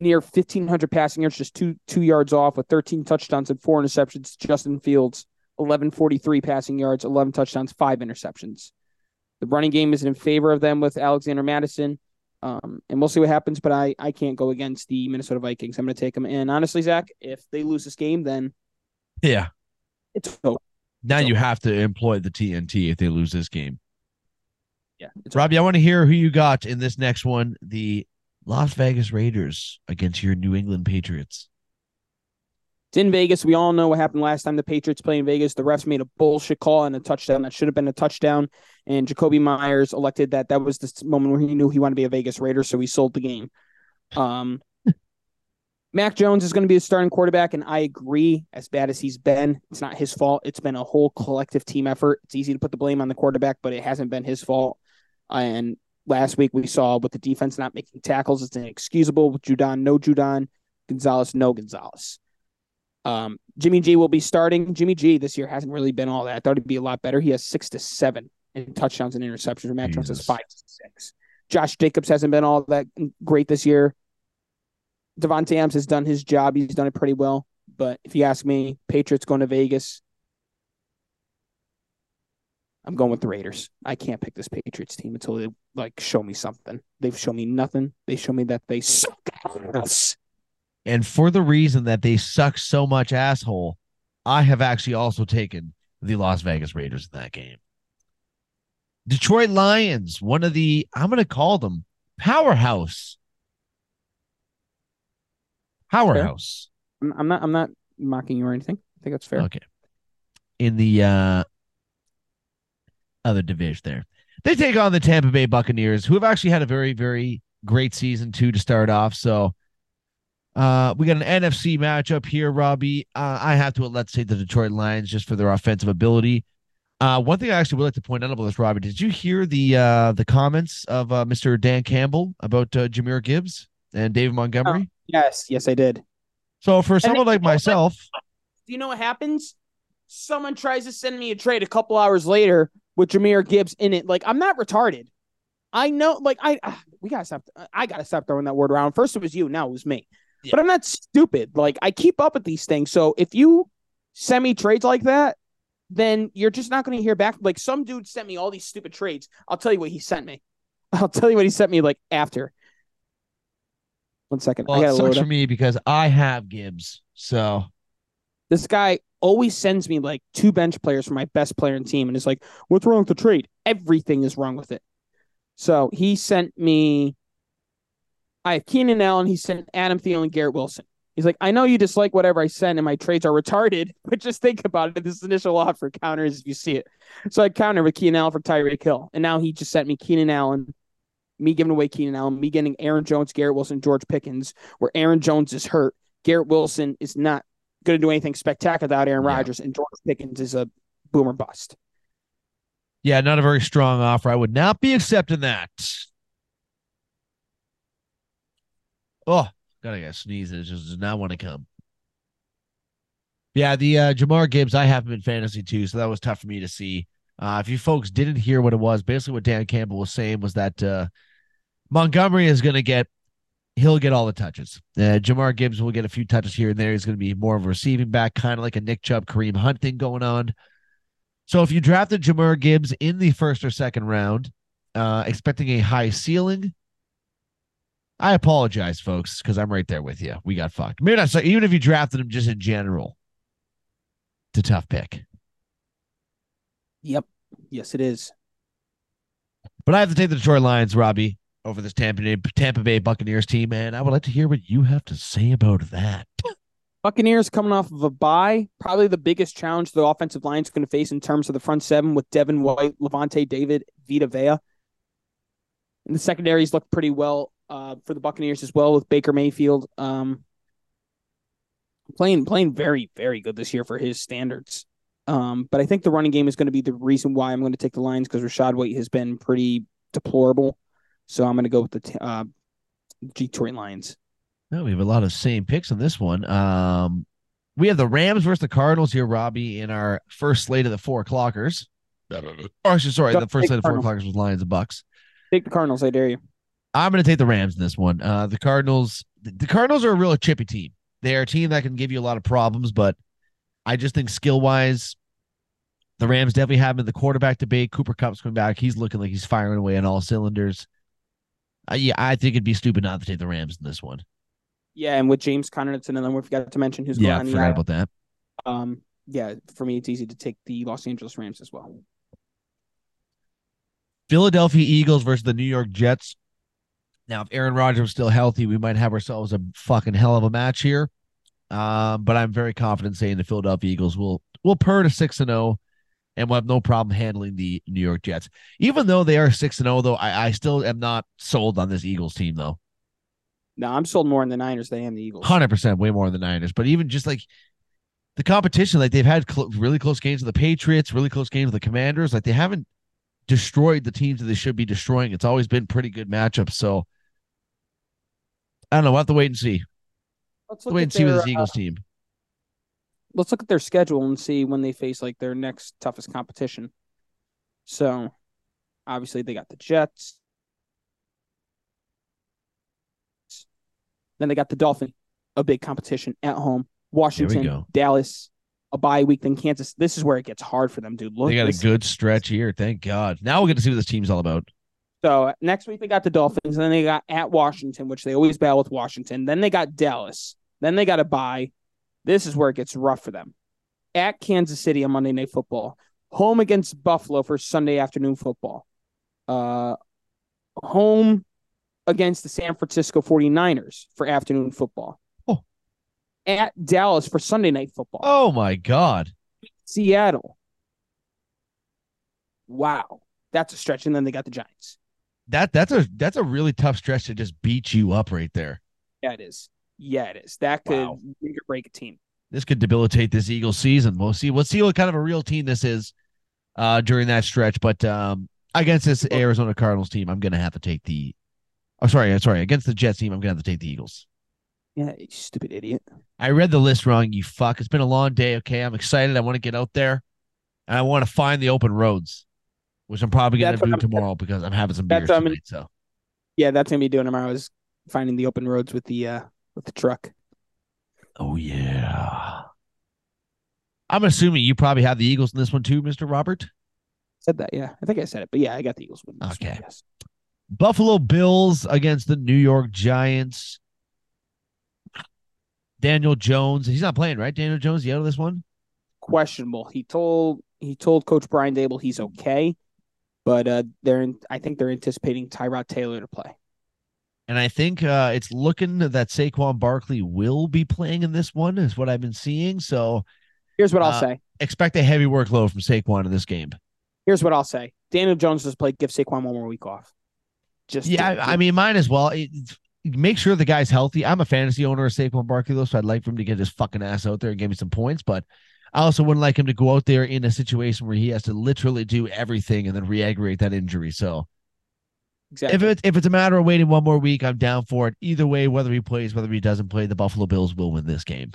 near 1,500 passing yards, just two two yards off with 13 touchdowns and four interceptions. Justin Fields, 1143 passing yards, 11 touchdowns, five interceptions. The running game is in favor of them with Alexander Mattison. Um, and we'll see what happens, but I, I can't go against the Minnesota Vikings. I'm going to take them. And honestly, Zach, if they lose this game, then yeah, it's over. Now it's you have to employ the TNT if they lose this game. Yeah, Robbie, over. I want to hear who you got in this next one. The Las Vegas Raiders against your New England Patriots. It's in Vegas. We all know what happened last time the Patriots played in Vegas. The refs made a bullshit call and a touchdown that should have been a touchdown. And Jakobi Meyers elected that that was the moment where he knew he wanted to be a Vegas Raider, so he sold the game. Um, Mac Jones is going to be the starting quarterback, and I agree. As bad as he's been, it's not his fault. It's been a whole collective team effort. It's easy to put the blame on the quarterback, but it hasn't been his fault. And last week we saw with the defense not making tackles, it's inexcusable. With Judon, no Judon. Gonzalez, no Gonzalez. Um, Jimmy G will be starting. Jimmy G this year hasn't really been all that. I thought he'd be a lot better. He has six to seven in touchdowns and interceptions. Matt Jones has five to six. Josh Jacobs hasn't been all that great this year. Davante Adams has done his job. He's done it pretty well. But if you ask me, Patriots going to Vegas, I'm going with the Raiders. I can't pick this Patriots team until they like show me something. They've shown me nothing. They show me that they suck ass. And for the reason that they suck so much asshole, I have actually also taken the Las Vegas Raiders in that game. Detroit Lions, one of the I'm going to call them powerhouse. Powerhouse. I'm not I'm not mocking you or anything. I think that's fair. Okay. In the uh other division there. They take on the Tampa Bay Buccaneers, who have actually had a very, very great season too to start off. So uh, we got an NFC matchup here, Robbie. Uh, I have to let's say the Detroit Lions just for their offensive ability. Uh, one thing I actually would like to point out about this, Robbie, did you hear the uh, the comments of uh, Mr. Dan Campbell about uh, Jahmyr Gibbs and David Montgomery? Yes, yes, I did. So for someone like myself, do you know what happens? Someone tries to send me a trade a couple hours later with Jahmyr Gibbs in it. Like I'm not retarded. I know, like I, uh, we gotta stop. I gotta stop throwing that word around. First it was you, now it was me. Yeah. But I'm not stupid. Like I keep up with these things. So if you send me trades like that, then you're just not going to hear back. Like some dude sent me all these stupid trades. I'll tell you what he sent me. I'll tell you what he sent me like after. One second. Well, I it sucks for me because I have Gibbs. So this guy always sends me like two bench players for my best player in team and it's like, what's wrong with the trade? Everything is wrong with it. So he sent me I have Keenan Allen. He sent Adam Thielen, Garrett Wilson. He's like, I know you dislike whatever I send and my trades are retarded, but just think about it. This initial offer counters if you see it. So I counter with Keenan Allen for Tyreek Hill. And now he just sent me Keenan Allen, me giving away Keenan Allen, me getting Aaron Jones, Garrett Wilson, George Pickens, where Aaron Jones is hurt. Garrett Wilson is not going to do anything spectacular without Aaron Yeah. Rodgers, and George Pickens is a boomer bust. Yeah, not a very strong offer. I would not be accepting that. Oh, gotta get sneeze. It just does not want to come. Yeah, the uh, Jahmyr Gibbs, I have him in fantasy too, so that was tough for me to see. Uh, if you folks didn't hear what it was, basically what Dan Campbell was saying was that uh, Montgomery is going to get, he'll get all the touches. Uh, Jahmyr Gibbs will get a few touches here and there. He's going to be more of a receiving back, kind of like a Nick Chubb, Kareem Hunt thing going on. So if you drafted Jahmyr Gibbs in the first or second round, uh, expecting a high ceiling, I apologize, folks, because I'm right there with you. We got fucked. Maybe not so. Even if you drafted him just in general, it's a tough pick. Yep. Yes, it is. But I have to take the Detroit Lions, Robbie, over this Tampa Bay, Tampa Bay Buccaneers team, and I would like to hear what you have to say about that. Buccaneers coming off of a bye, probably the biggest challenge the offensive line is going to face in terms of the front seven with Devin White, Lavonte David, Vita Vea. And the secondaries look pretty well uh, for the Buccaneers as well with Baker Mayfield. Um, playing playing very, very good this year for his standards. Um, but I think the running game is going to be the reason why I'm going to take the Lions because Rachaad White has been pretty deplorable. So I'm going to go with the uh, Detroit Lions. No, we have a lot of same picks on this one. Um, we have the Rams versus the Cardinals here, Robbie, in our first slate of the four o'clockers. Or actually, sorry, the Don't first take slate of four Cardinals. o'clockers was Lions and Bucks. Take the Cardinals, I dare you. I'm going to take the Rams in this one. Uh, the Cardinals, the, the Cardinals are a real chippy team. They are a team that can give you a lot of problems, but I just think skill wise, the Rams definitely have him in the quarterback debate. Cooper Kupp's coming back. He's looking like he's firing away on all cylinders. Uh, yeah, I think it'd be stupid not to take the Rams in this one. Yeah, and with James Conner, that's another one we forgot to mention who's yeah, going forgot IR. about that. Um, yeah, for me, it's easy to take the Los Angeles Rams as well. Philadelphia Eagles versus the New York Jets. Now, if Aaron Rodgers was still healthy, we might have ourselves a fucking hell of a match here. Um, but I'm very confident saying the Philadelphia Eagles will will purr to six and zero, and will have no problem handling the New York Jets. Even though they are six and zero, though, I, I still am not sold on this Eagles team though. No, I'm sold more on the Niners than I am the Eagles. Hundred percent, way more than the Niners. But even just like the competition, like they've had cl- really close games with the Patriots, really close games with the Commanders. Like they haven't destroyed the teams that they should be destroying. It's always been pretty good matchups. So I don't know. We'll have to wait and see. Let's Wait and see with this Eagles uh, team. Let's look at their schedule and see when they face like their next toughest competition. So, obviously, they got the Jets. Then they got the Dolphins, a big competition at home. Washington. Dallas, a bye week, then Kansas. This is where it gets hard for them, dude. Look, They got a good stretch here. Thank God. Now we'll get to see what this team's all about. So next week they got the Dolphins, and then they got at Washington, which they always battle with Washington. Then they got Dallas. Then they got a bye. This is where it gets rough for them. At Kansas City on Monday Night Football. Home against Buffalo for Sunday afternoon football. Uh home against the San Francisco 49ers for afternoon football. Oh. At Dallas for Sunday night football. Oh my God. Seattle. Wow. That's a stretch. And then they got the Giants. That that's a that's a really tough stretch to just beat you up right there. Yeah, it is. Yeah, it is. That could Wow. make or break a team. This could debilitate this Eagles season. We'll see. We'll see what kind of a real team this is uh during that stretch. But um against this Arizona Cardinals team, I'm gonna have to take the I'm oh sorry, I'm sorry, against the Jets team, I'm gonna have to take the Eagles. Yeah, you stupid idiot. I read the list wrong, you fuck. It's been a long day. Okay. I'm excited. I want to get out there and I want to find the open roads, which I'm probably gonna do I'm- tomorrow because I'm having some beers what I'm tonight. gonna- So Yeah, that's gonna be doing tomorrow. Is finding the open roads with the uh with the truck. oh yeah. I'm assuming you probably have the Eagles in this one too, Mr. Robert. Said that, yeah. I think I said it, but yeah, I got the Eagles winning. this one, Okay. yes. Buffalo Bills against the New York Giants. Daniel Jones, he's not playing, right? Daniel Jones, you out of this one? Questionable. He told he told Coach Brian Daboll he's okay, but uh they're in, I think they're anticipating Tyrod Taylor to play. And I think uh, it's looking that Saquon Barkley will be playing in this one, is what I've been seeing. So Here's what I'll Uh, say. expect a heavy workload from Saquon in this game. Here's what I'll say. Daniel Jones has played. Give Saquon one more week off. Just Yeah, to- I, I mean, mine as well. It, make sure the guy's healthy. I'm a fantasy owner of Saquon Barkley, though, so I'd like for him to get his fucking ass out there and give me some points. But I also wouldn't like him to go out there in a situation where he has to literally do everything and then re-aggravate that injury. So exactly. if it's if it's a matter of waiting one more week, I'm down for it. Either way, whether he plays, whether he doesn't play, the Buffalo Bills will win this game.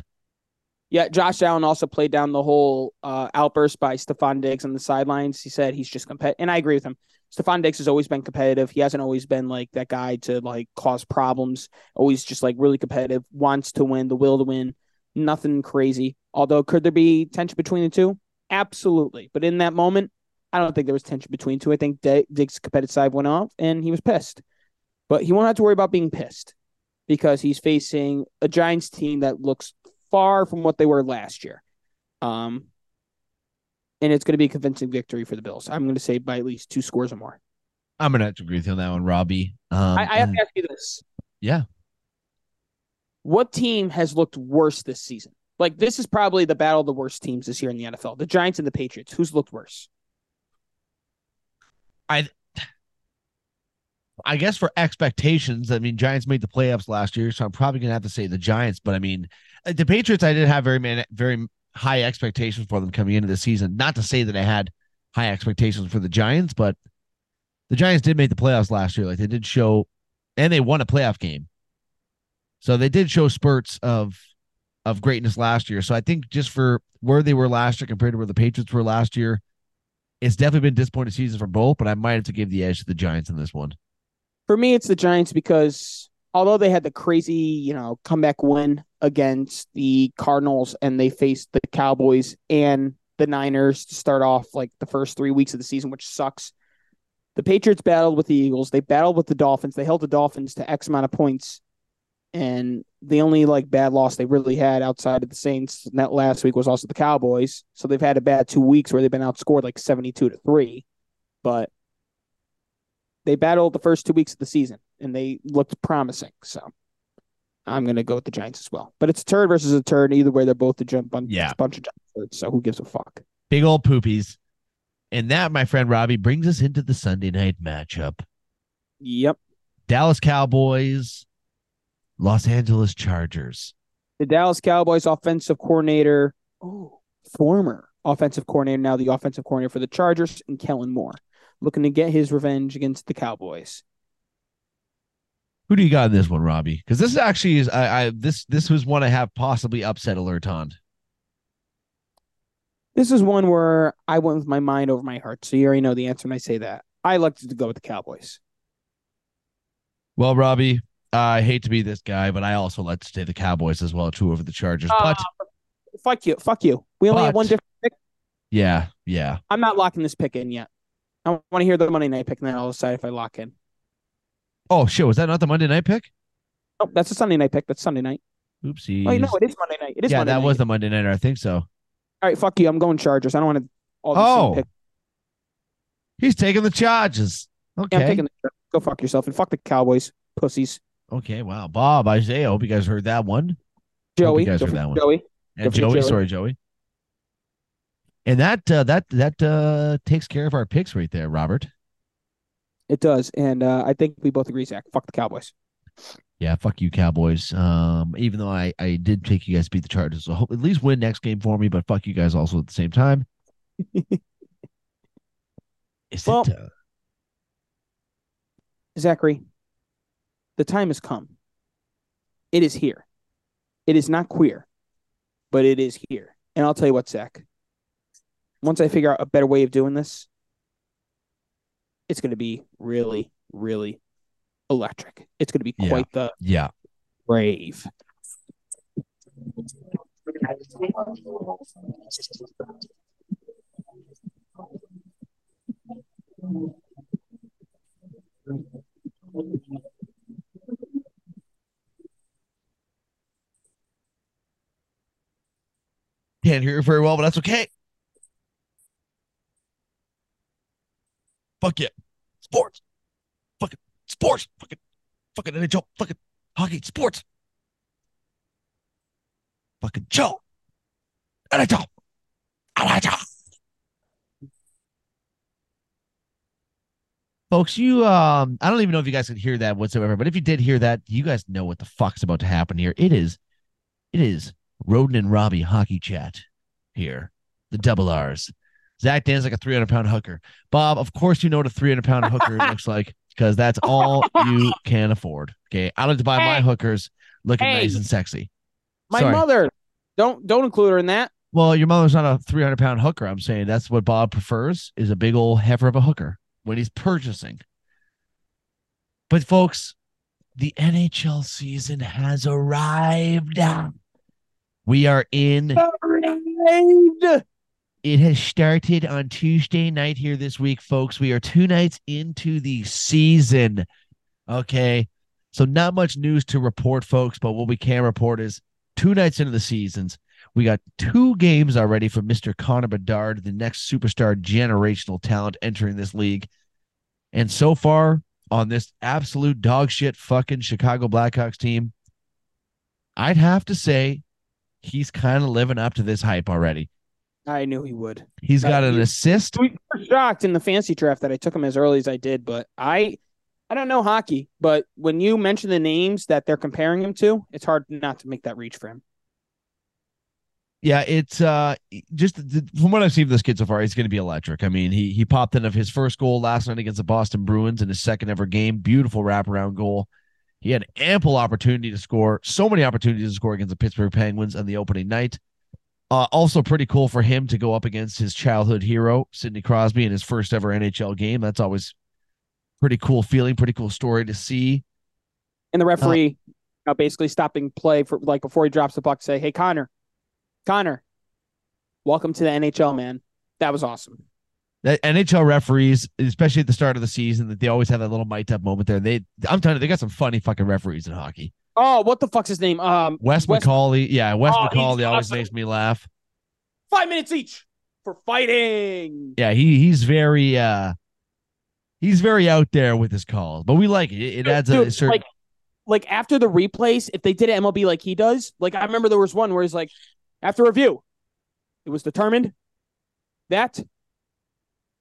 Yeah, Josh Allen also played down the whole uh, outburst by Stefon Diggs on the sidelines. He said he's just competitive, and I agree with him. Stefon Diggs has always been competitive. He hasn't always been like that guy to like cause problems. Always just like really competitive, wants to win, the will to win. Nothing crazy. Although, could there be tension between the two? Absolutely. But in that moment, I don't think there was tension between two. I think D- Diggs' competitive side went off, and he was pissed. But he won't have to worry about being pissed because he's facing a Giants team that looks far from what they were last year. Um, and it's going to be a convincing victory for the Bills. I'm going to say by at least two scores or more. I'm gonna have to agree with you on that one, Robbie. Um, I, I have and- to ask you this: yeah, What team has looked worse this season? Like this is probably the battle of the worst teams this year in the NFL: the Giants and the Patriots. Who's looked worse? I I guess for expectations, I mean, Giants made the playoffs last year, so I'm probably gonna have to say the Giants. But I mean, uh, the Patriots, I did have very man, very high expectations for them coming into the season. Not to say that I had high expectations for the Giants, but the Giants did make the playoffs last year. Like they did show, and they won a playoff game, so they did show spurts of of greatness last year. So I think just for where they were last year compared to where the Patriots were last year, it's definitely been disappointing season for both. But I might have to give the edge to the Giants in this one. For me, it's the Giants because although they had the crazy, you know, comeback win against the Cardinals and they faced the Cowboys and the Niners to start off like the first three weeks of the season, which sucks. The Patriots battled with the Eagles. They battled with the Dolphins. They held the Dolphins to X amount of points. And the only like bad loss they really had outside of the Saints that last week was also the Cowboys. So they've had a bad two weeks where they've been outscored like 72 to 3. But they battled the first two weeks of the season and they looked promising. So I'm gonna go with the Giants as well. But it's a turd versus a turd. Either way, they're both a jump bunch, Yeah. bunch of turds. So who gives a fuck? big old poopies. And that, my friend Robbie, brings us into the Sunday night matchup. Yep. Dallas Cowboys, Los Angeles Chargers. The Dallas Cowboys offensive coordinator, oh, former offensive coordinator, now the offensive coordinator for the Chargers, and Kellen Moore, looking to get his revenge against the Cowboys. Who do you got in this one, Robbie? Because this actually is I, I this this was one I have possibly upset alert on. This is one where I went with my mind over my heart. So you already know the answer when I say that. I elected to go with the Cowboys. Well, Robbie, I hate to be this guy, but I also like to say the Cowboys as well, too, over the Chargers. Uh, but Fuck you. Fuck you. We only have one different pick. yeah, yeah. I'm not locking this pick in yet. I want to hear the Monday night pick, and then I'll decide if I lock in. Oh shit, was that not the Monday night pick? Oh, that's a Sunday night pick. That's Sunday night. Oopsie. Oh, no, it is Monday night. It is yeah, Monday that night. was the Monday nighter. I think so. All right, fuck you. I'm going Chargers. I don't want to all Oh. He's taking the charges. Yeah, Okay. I'm taking the Go fuck yourself and fuck the Cowboys, pussies. Okay. Wow. Bob, Isaiah. Hope you guys heard that one. Joey, you guys heard that one. Joey. And Joey, Joey. sorry, Joey. And that uh, that that uh, takes care of our picks right there, Robert. It does, and uh, I think we both agree, Zach. Fuck the Cowboys. Yeah, fuck you, Cowboys. Um, even though I I did take you guys to beat the Chargers, so hope, at least win next game for me. But fuck you guys also at the same time. Is Well- it? Uh, Zachary, the time has come. It is here. It is not queer, but it is here. And I'll tell you what, Zach. Once I figure out a better way of doing this, it's going to be really, really electric. It's going to be Yeah. quite the yeah. rave. Can't hear you very well, but that's okay. Fuck yeah. Sports. Fucking sports. Fucking fucking NHL, fucking hockey, sports. Fucking Joe. NHL. NHL. Folks, you um I don't even know if you guys could hear that whatsoever, but if you did hear that, you guys know what the fuck's about to happen here. It is it is Roden and Robbie hockey chat here. The double R's. Zach Dan's like a 300 pound hooker. Bob, of course, you know what a 300 pound hooker looks like because that's all you can afford. Okay. I like to buy my hookers looking Hey. nice and sexy. My Sorry. mother. Don't don't include her in that. Well, your mother's not a 300 pound hooker. I'm saying that's what Bob prefers is a big old heifer of a hooker when he's purchasing. But folks, the NHL season has arrived. We are in. It has started on Tuesday night here this week, folks. We are two nights into the season. Okay. So, not much news to report, folks, but what we can report is two nights into the seasons. We got two games already for Mr. Connor Bedard, the next superstar generational talent entering this league. And so far on this absolute dog shit fucking Chicago Blackhawks team, I'd have to say he's kind of living up to this hype already. I knew he would. He's got an assist. We were shocked in the fancy draft that I took him as early as I did, but I I don't know hockey, but when you mention the names that they're comparing him to, it's hard not to make that reach for him. Yeah, it's uh just from what I've seen of this kid so far, he's going to be electric. I mean, he he popped in of his first goal last night against the Boston Bruins in his second ever game. Beautiful wraparound goal. He had ample opportunity to score, so many opportunities to score against the Pittsburgh Penguins on the opening night. Uh, also pretty cool for him to go up against his childhood hero, Sidney Crosby, in his first ever NHL game. That's always pretty cool feeling, pretty cool story to see. And the referee uh, basically stopping play for like before he drops the puck, say, "Hey Connor, Connor, welcome to the NHL, man." That was awesome. That NHL referees, especially at the start of the season, that they always have that little mite up moment there. They, I'm telling you, they got some funny fucking referees in hockey. Oh, what the fuck's his name? Um, Wes, Wes- McCauley, yeah, Wes Oh, McCauley always makes me laugh. five minutes each for fighting. Yeah, he he's very uh he's very out there with his calls, but we like it. It adds a Dude, certain like like after the replays, if they did it MLB like he does, like I remember there was one where he's like, after review, it was determined that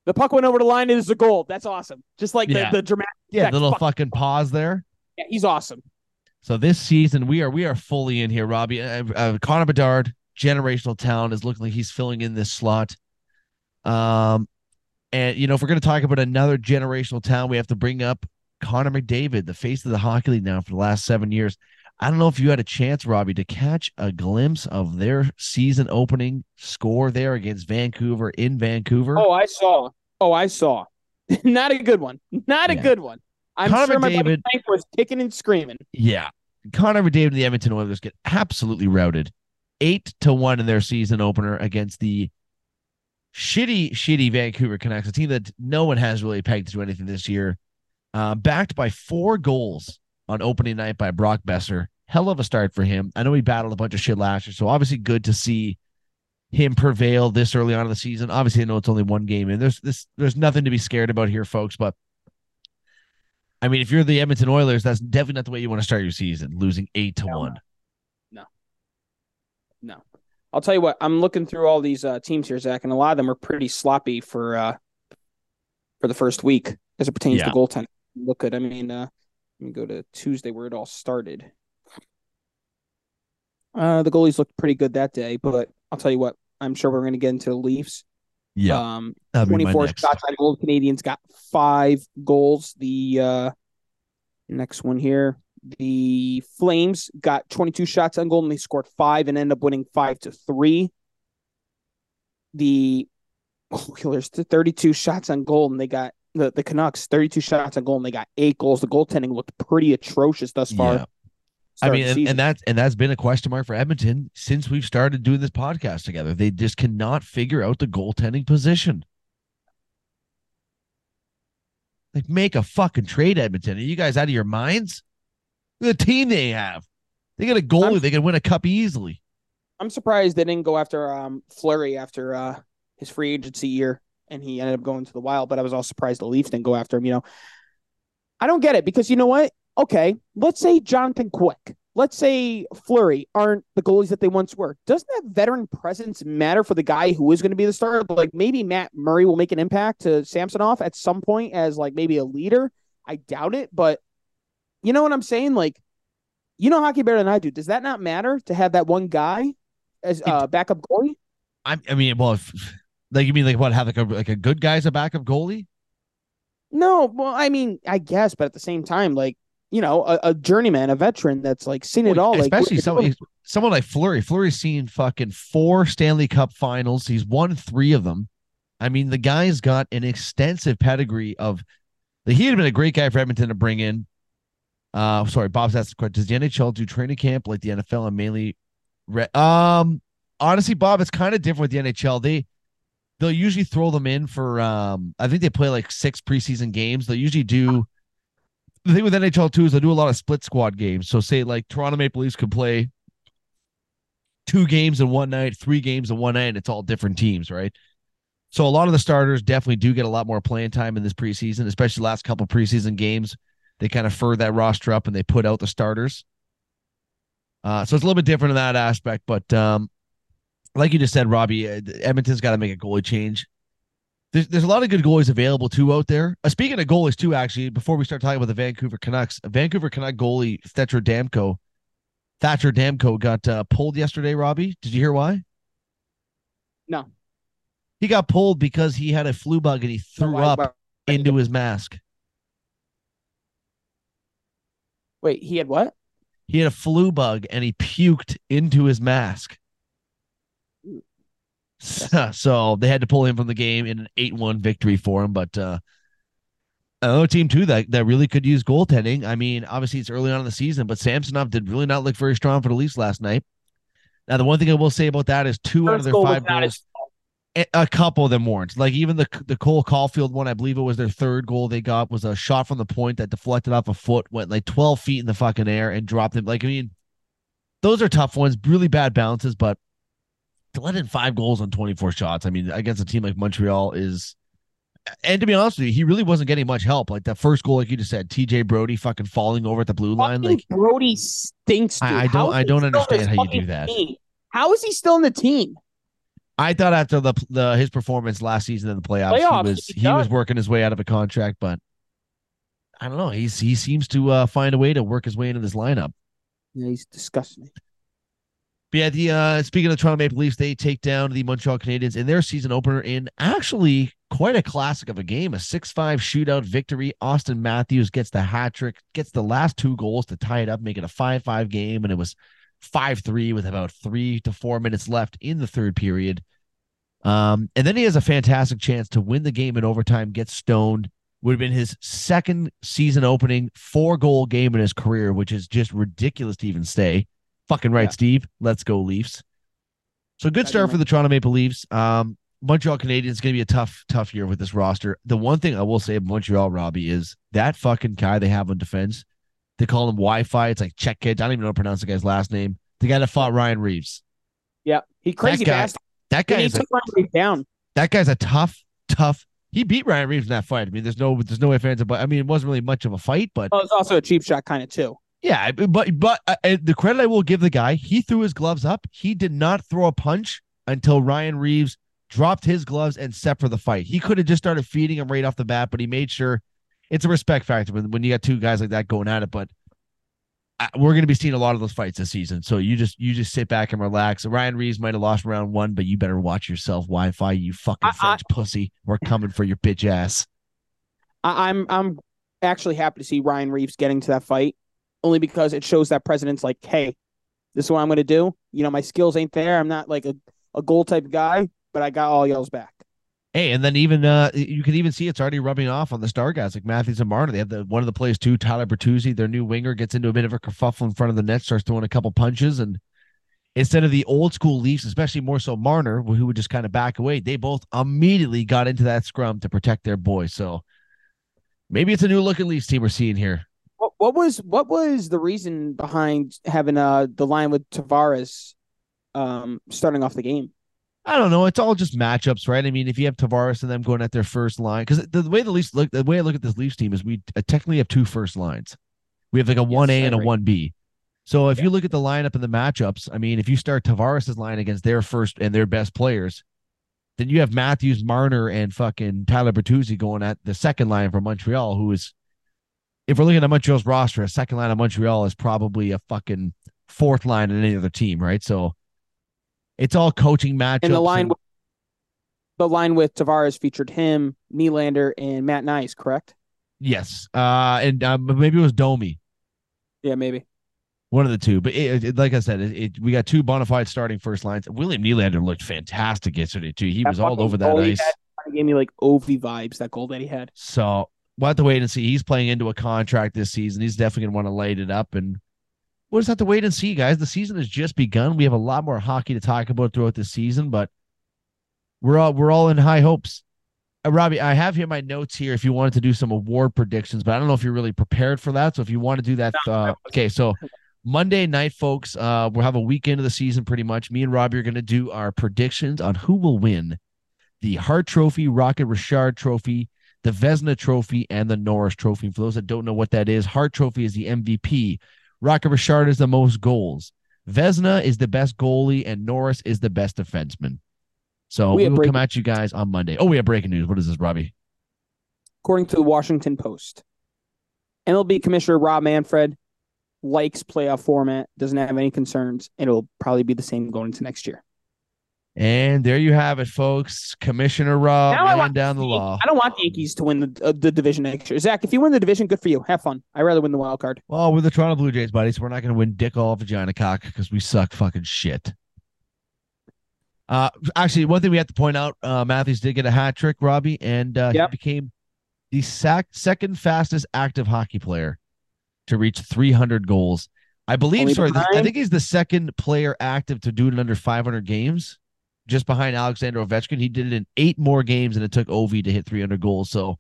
the puck went over the line. It is a goal. That's awesome. Just like Yeah. the, the dramatic. yeah, effect. little Fuck. fucking pause there. Yeah, he's awesome. So this season we are we are fully in here, Robbie. Uh, uh, Connor Bedard, generational talent, is looking like he's filling in this slot. Um, and you know if we're going to talk about another generational talent, we have to bring up Connor McDavid, the face of the hockey league now for the last seven years. I don't know if you had a chance, Robbie, to catch a glimpse of their season opening score there against Vancouver in Vancouver. Oh, I saw. Oh, I saw. Not a good one. Not a Yeah. good one. I'm Connor sure my buddy Frank was kicking and screaming. Yeah. Connor McDavid and the Edmonton Oilers get absolutely routed. Eight to one in their season opener against the shitty, shitty Vancouver Canucks, a team that no one has really pegged to do anything this year. Uh, backed by four goals on opening night by Brock Boeser. Hell of a start for him. I know he battled a bunch of shit last year, so obviously good to see him prevail this early on in the season. Obviously, I know it's only one game, and there's this there's nothing to be scared about here, folks. But I mean, if you're the Edmonton Oilers, that's definitely not the way you want to start your season, losing eight to No. one. No. No. I'll tell you what, I'm looking through all these uh, teams here, Zach, and a lot of them are pretty sloppy for uh, for the first week as it pertains Yeah. to goaltending. Look at, I mean, uh, let me go to Tuesday where it all started. Uh, the goalies looked pretty good that day, but I'll tell you what, I'm sure we're going to get into the Leafs. Yeah. Um, that'd be my 24 shots on goal. Canadiens got five goals. The uh, next one here, the Flames got 22 shots on goal and they scored five and ended up winning five to three. The Oilers, 32 shots on goal and they got the, the Canucks 32 shots on goal and they got eight goals. The goaltending looked pretty atrocious thus far. Yeah. I mean, and, and that's and that's been a question mark for Edmonton since we've started doing this podcast together. They just cannot figure out the goaltending position. Like, make a fucking trade, Edmonton. Are you guys out of your minds? The team they have. They got a goalie. I'm- they can win a cup easily. I'm surprised they didn't go after um Fleury after uh his free agency year and he ended up going to the Wild, but I was all surprised the Leafs didn't go after him, you know. I don't get it because you know what? Okay, let's say Jonathan Quick, let's say Fleury aren't the goalies that they once were. Doesn't that veteran presence matter for the guy who is going to be the starter? Like maybe Matt Murray will make an impact to Samsonov at some point as like maybe a leader. I doubt it, but you know what I'm saying? Like, you know hockey better than I do. Does that not matter to have that one guy as a uh, backup goalie? I, I mean, well, if, like you mean like what? Have like a like a good guy as a backup goalie? No, well, I mean, I guess, but at the same time, like you know, a, a journeyman, a veteran that's like seen it all. Especially like, someone, someone like Fleury. Fleury's seen fucking four Stanley Cup finals. He's won three of them. I mean, the guy's got an extensive pedigree of. The, he had been a great guy for Edmonton to bring in. Uh, sorry, Bob's asked the question: Does the NHL do training camp like the NFL and mainly? Re- um, honestly, Bob, it's kind of different with the NHL. They they'll usually throw them in for. Um, I think they play like six preseason games. They'll usually do the thing with NHL too is they do a lot of split squad games. So say like Toronto Maple Leafs could play two games in one night, three games in one night, and it's all different teams, right? So a lot of the starters definitely do get a lot more playing time in this preseason, especially last couple preseason games. They kind of fur that roster up and they put out the starters. Uh, so it's a little bit different in that aspect, but um, like you just said, Robbie, uh, Edmonton's got to make a goalie change there's, there's a lot of good goalies available too out there. Uh, speaking of goalies too, actually, before we start talking about the Vancouver Canucks, Vancouver Canuck goalie Thatcher Demko, Thatcher Demko got uh, pulled yesterday. Robbie, did you hear why? No. He got pulled because he had a flu bug and he threw oh, up into his mask. Wait, he had what? He had a flu bug and he puked into his mask. so they had to pull him from the game in an 8-1 victory for him. But uh, another team too that, that really could use goaltending. I mean, obviously it's early on in the season, but Samsonov did really not look very strong for the Leafs last night. Now, the one thing I will say about that is two First out of their goal five goals, a couple of them weren't. Like even the the Cole Caufield one, I believe it was their third goal they got was a shot from the point that deflected off a foot, went like 12 feet in the fucking air and dropped him. Like, I mean, those are tough ones, really bad bounces, but to let in five goals on 24 shots, I mean, against a team like Montreal is and to be honest with you, he really wasn't getting much help. Like that first goal, like you just said, TJ Brodie fucking falling over at the blue line. Like Brodie stinks. I, I don't I don't understand how you do that. Team? How is he still in the team? I thought after the the his performance last season in the playoffs, playoffs he was he, he was working his way out of a contract, but I don't know. He's he seems to uh, find a way to work his way into this lineup. Yeah, he's disgusting. But yeah, the uh, speaking of the Toronto Maple Leafs, they take down the Montreal Canadiens in their season opener in actually quite a classic of a game, a 6-5 shootout victory. Austin Matthews gets the hat trick, gets the last two goals to tie it up, make it a 5-5 game, and it was 5-3 with about three to four minutes left in the third period. Um, and then he has a fantastic chance to win the game in overtime, get stoned. Would have been his second season opening four goal game in his career, which is just ridiculous to even say. Fucking right, yeah. Steve. Let's go Leafs. So good start for the Toronto Maple Leafs. Um, Montreal Canadiens is going to be a tough, tough year with this roster. The one thing I will say about Montreal, Robbie, is that fucking guy they have on defense. They call him Wi-Fi. It's like check kid. I don't even know how to pronounce the guy's last name. The guy that fought Ryan Reaves. Yeah, he crazy that guy, fast. That guy is a, down. That guy's a tough, tough. He beat Ryan Reaves in that fight. I mean, there's no, there's no way fans. But I mean, it wasn't really much of a fight, but well, it's also a cheap shot kind of too. Yeah, but but uh, the credit I will give the guy, he threw his gloves up. He did not throw a punch until Ryan Reaves dropped his gloves and set for the fight. He could have just started feeding him right off the bat, but he made sure it's a respect factor when, when you got two guys like that going at it. But uh, we're going to be seeing a lot of those fights this season. So you just you just sit back and relax. Ryan Reaves might have lost round one, but you better watch yourself, Wi-Fi. You fucking French I, pussy. We're coming for your bitch ass. I, I'm I'm actually happy to see Ryan Reaves getting to that fight only because it shows that president's like, hey, this is what I'm going to do. You know, my skills ain't there. I'm not like a, a goal type guy, but I got all y'all's back. Hey, and then even uh you can even see it's already rubbing off on the star guys like Matthews and Marner. They have the one of the plays too, Tyler Bertuzzi, their new winger, gets into a bit of a kerfuffle in front of the net, starts throwing a couple punches, and instead of the old school Leafs, especially more so Marner, who would just kind of back away, they both immediately got into that scrum to protect their boy. So maybe it's a new looking Leafs team we're seeing here. What, was what was the reason behind having uh the line with Tavares um starting off the game? I don't know. It's all just matchups, right? I mean, if you have Tavares and them going at their first line, because the, the, way the Leafs look, the way I look at this Leafs team is we uh, technically have two first lines. We have like a one A and a one B. So if Yeah. you look at the lineup and the matchups, I mean, if you start Tavares' line against their first and their best players, then you have Matthews, Marner, and fucking Tyler Bertuzzi going at the second line for Montreal, who is, if we're looking at Montreal's roster, a second line of Montreal is probably a fucking fourth line in any other team, right? So it's all coaching matchups. And the line, and- with, the line with Tavares featured him, Nylander, and Matthew Knies. Correct? yes, uh, and uh, maybe it was Domi. Yeah, maybe. One of the two, but it, it- like I said, it, it, we got two bona fide starting first lines. William Nylander looked fantastic yesterday too. He That was all over that ice. had gave me like Ovi vibes. That goal that he had. So we'll have to wait and see. He's playing into a contract this season. He's definitely going to want to light it up, and we'll just have to wait and see, guys. The season has just begun. We have a lot more hockey to talk about throughout the season, but we're all we're all in high hopes. Uh, Robbie, I have here my notes here. If you wanted to do some award predictions, but I don't know if you're really prepared for that. So if you want to do that, uh, okay. So Monday night, folks, uh, we'll have a weekend of the season pretty much. Me and Robbie are going to do our predictions on who will win the Hart Trophy, Rocket Richard Trophy, the Vezina Trophy, and the Norris Trophy. For those that don't know what that is, Hart Trophy is the MVP. Rocket Richard is the most goals. Vezina is the best goalie, and Norris is the best defenseman. So We we will come at you guys on Monday. Oh, we have breaking news. What is this, Robbie? According to the Washington Post, MLB Commissioner Rob Manfred likes playoff format, doesn't have any concerns, and it'll probably be the same going into next year. And there you have it, folks. Commissioner Rob Now laying down the law. I don't want the Yankees to win the uh, the division next year. Zach, if you win the division, good for you. Have fun. I'd rather win the wild card. Well, we're the Toronto Blue Jays, buddy, so we're not going to win dick all vagina cock because we suck fucking shit. Uh, actually, one thing we have to point out: uh, Matthews did get a hat trick, Robbie, and uh, Yep. he became the sac- second fastest active hockey player to reach 300 goals. I believe. Only sorry, I think he's the second player active to do it in under 500 games, just behind Alexander Ovechkin. He did it in eight more games, and it took Ovi to hit 300 goals. So,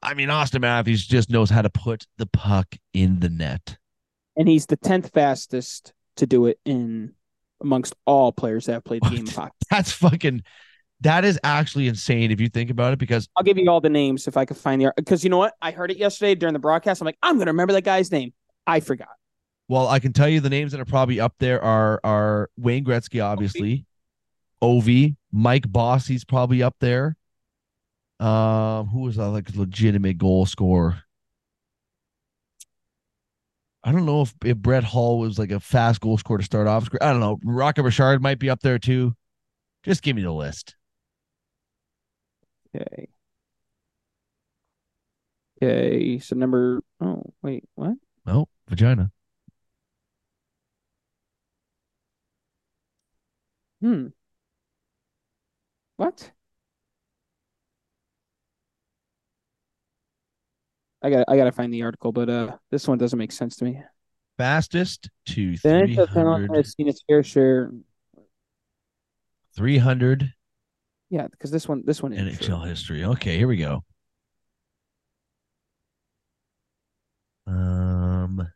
I mean, Austin Matthews just knows how to put the puck in the net. And he's the tenth fastest to do it in amongst all players that have played the game of hockey. That's fucking. That is actually insane if you think about it. Because I'll give you all the names if I could find the because you know what? I heard it yesterday during the broadcast. I'm like, I'm gonna remember that guy's name. I forgot. well, I can tell you the names that are probably up there are are Wayne Gretzky, obviously, Ovi, Mike Bossy's probably up there. Um, who was a like legitimate goal scorer? I don't know if, if Brett Hull was like a fast goal scorer to start off. I don't know. Rocket Richard might be up there too. Just give me the list. Okay. Okay. So number oh wait, what? No, vagina. Hmm. What? I got I gotta find the article, but uh this one doesn't make sense to me. Fastest to Then 300, has seen its fair share. 300 Yeah, because this one this one is NHL history. Okay, here we go. Um.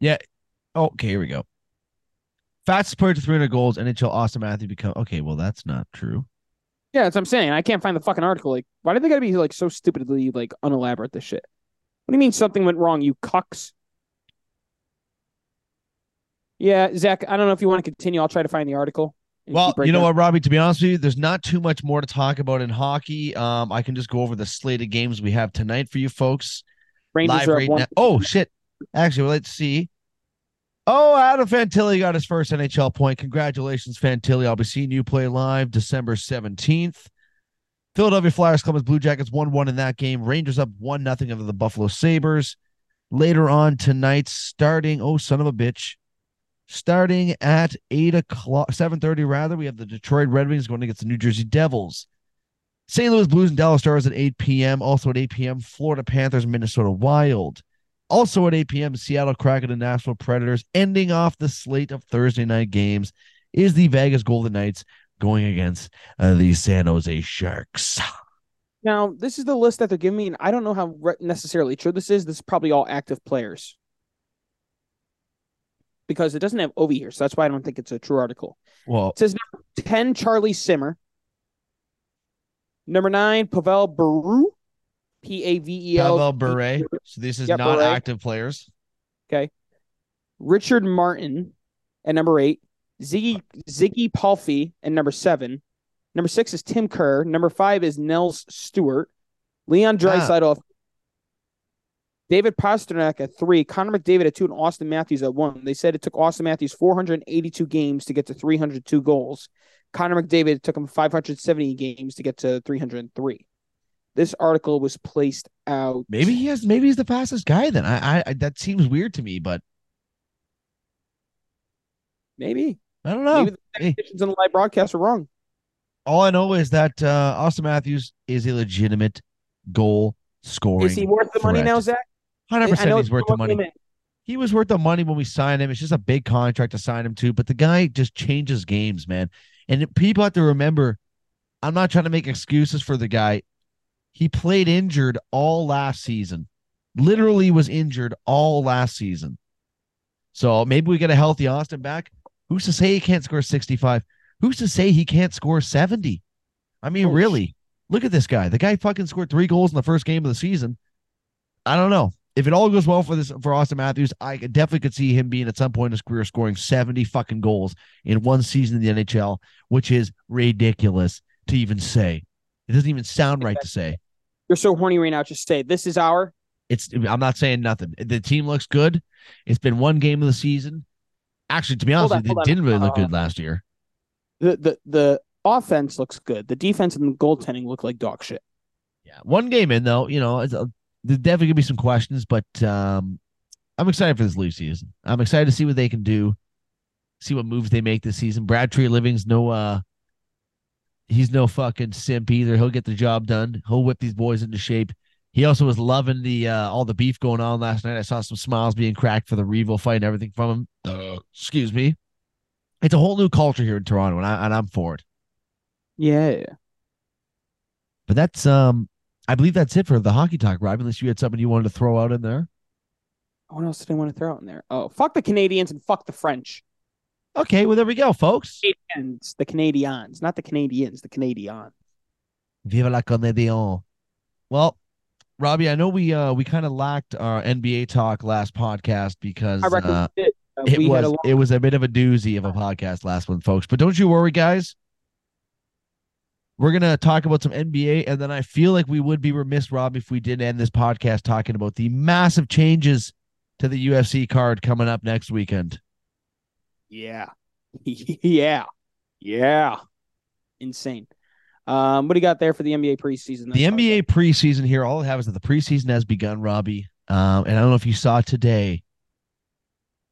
Yeah. Okay, here we go. Fastest player to 300 goals. NHL Austin Matthews become. Okay, well that's not true. Yeah, that's what I'm saying. I can't find the fucking article. Like, why do they gotta be like so stupidly like unelaborate this shit? What do you mean something went wrong, you cucks? Yeah, Zach, I don't know if you want to continue. I'll try to find the article. Well, right you know what, Robbie? To be honest with you, there's not too much more to talk about in hockey. Um, I can just go over the slate of games we have tonight for you folks. Rangers live are right one. now. Oh shit! Actually, well, let's see. Oh, Adam Fantilli got his first NHL point. Congratulations, Fantilli. I'll be seeing you play live December seventeenth. Philadelphia Flyers Columbus Blue Jackets one one in that game. Rangers up one nothing over the Buffalo Sabres. Later on tonight, starting oh son of a bitch, starting at eight o'clock, seven thirty rather. We have the Detroit Red Wings going against the New Jersey Devils. St. Louis Blues and Dallas Stars at 8 p.m. Also at 8 p.m., Florida Panthers, Minnesota Wild. Also at 8 p.m., Seattle Kraken and Nashville Predators. Ending off the slate of Thursday night games is the Vegas Golden Knights going against uh, the San Jose Sharks. Now, this is the list that they're giving me, and I don't know how re- necessarily true this is. This is probably all active players because it doesn't have Ovi here, so that's why I don't think it's a true article. Well, It says number 10, Charlie Simmer. Number nine, Pavel Baru. P A V E L. Pavel Bure. So this is Yep, not Bure. active players. Okay. Richard Martin at number eight. Ziggy Ziggy Palffy at number seven. Number six is Tim Kerr. Number five is Nels Stewart. Leon ah. Draisaitl. David Pastrnak at three. Connor McDavid at two, and Austin Matthews at one. They said it took Austin Matthews 482 games to get to 302 goals. Connor McDavid took him 570 games to get to 303. This article was placed out. Maybe he has. Maybe he's the fastest guy. Then I, I, I that seems weird to me, but Maybe. I don't know. Maybe the Hey. technicians in the live broadcast are wrong. All I know is that uh, Austin Matthews is a legitimate goal scoring. Is he worth the money now, Zach? Hundred percent, he's worth the money. in. He was worth the money when we signed him. It's just a big contract to sign him to, but the guy just changes games, man. And people have to remember, I'm not trying to make excuses for the guy. He played injured all last season. Literally was injured all last season. So maybe we get a healthy Austin back. Who's to say he can't score 65? Who's to say he can't score 70? I mean, really, look at this guy. The guy fucking scored three goals in the first game of the season. I don't know. If it all goes well for this for Austin Matthews, I definitely could see him being at some point in his career scoring 70 fucking goals in one season in the NHL, which is ridiculous to even say. It doesn't even sound right to say. You're so horny right now. Just say this is our. It's I'm not saying nothing. The team looks good. It's been one game of the season. Actually, to be honest, on, with you, hold it didn't really look Uh, good last year. The the the offense looks good. The defense and the goaltending look like dog shit. Yeah, one game in though, you know, it's a, there's definitely gonna be some questions, but um, I'm excited for this Leaf season. I'm excited to see what they can do, see what moves they make this season. Brad Treliving's no, uh, he's no fucking simp either. He'll get the job done. He'll whip these boys into shape. He also was loving the uh, all the beef going on last night. I saw some smiles being cracked for the Revo fight and everything from him. Uh, excuse me. It's a whole new culture here in Toronto, and, I, and I'm for it. Yeah. But that's um, I believe that's it for the hockey talk, Rob. Unless you had something you wanted to throw out in there. What else did I want to throw out in there? Oh, fuck the Canadians and fuck the French. Okay, well there we go, folks. Canadians, the Canadians, not the Canadians, the Canadian. Viva la Canadian. Well, Robbie, I know we uh we kind of lacked our NBA talk last podcast because uh, we. Uh, it was long, it was a bit of a doozy of a podcast last one, folks. But don't you worry, guys. We're gonna talk about some NBA, and then I feel like we would be remiss, Rob, if we didn't end this podcast talking about the massive changes to the UFC card coming up next weekend. Yeah, yeah, yeah, insane. Um, what do you got there for the NBA preseason? The Let's talk NBA preseason here, all I have is that the preseason has begun, Robbie. Um, and I don't know if you saw today.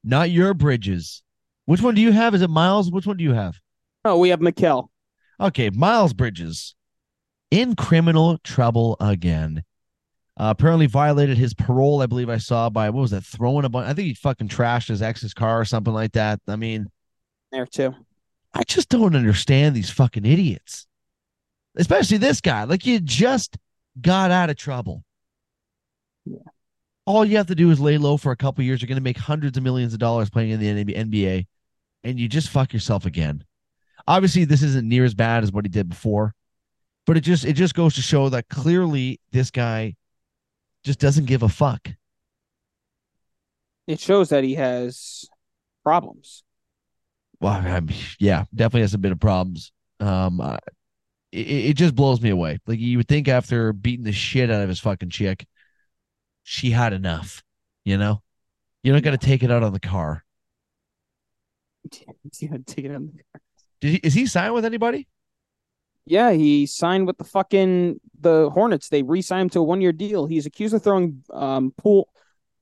Not your bridges. Which one do you have? Is it Miles? Which one do you have? Oh, we have Mikal. Okay, Miles Bridges in criminal trouble again. Uh, apparently violated his parole, I believe I saw by what was that? Throwing a bunch. I think he fucking trashed his ex's car or something like that. I mean, there too. I just don't understand these fucking idiots. Especially this guy. Like you just got out of trouble. Yeah. All you have to do is lay low for a couple years. You're going to make hundreds of millions of dollars playing in the NBA, and you just fuck yourself again. Obviously, this isn't near as bad as what he did before, but it just it just goes to show that clearly this guy just doesn't give a fuck. It shows that he has problems. Well, I'm, yeah, definitely has a bit of problems. Um, uh, it, it just blows me away. Like you would think after beating the shit out of his fucking chick, she had enough. You know, you're not gonna take it out on the car. Yeah, take it on. the car. Did he, is he signed with anybody? Yeah, he signed with the fucking the Hornets. They re-signed him to a one-year deal. He's accused of throwing um pool,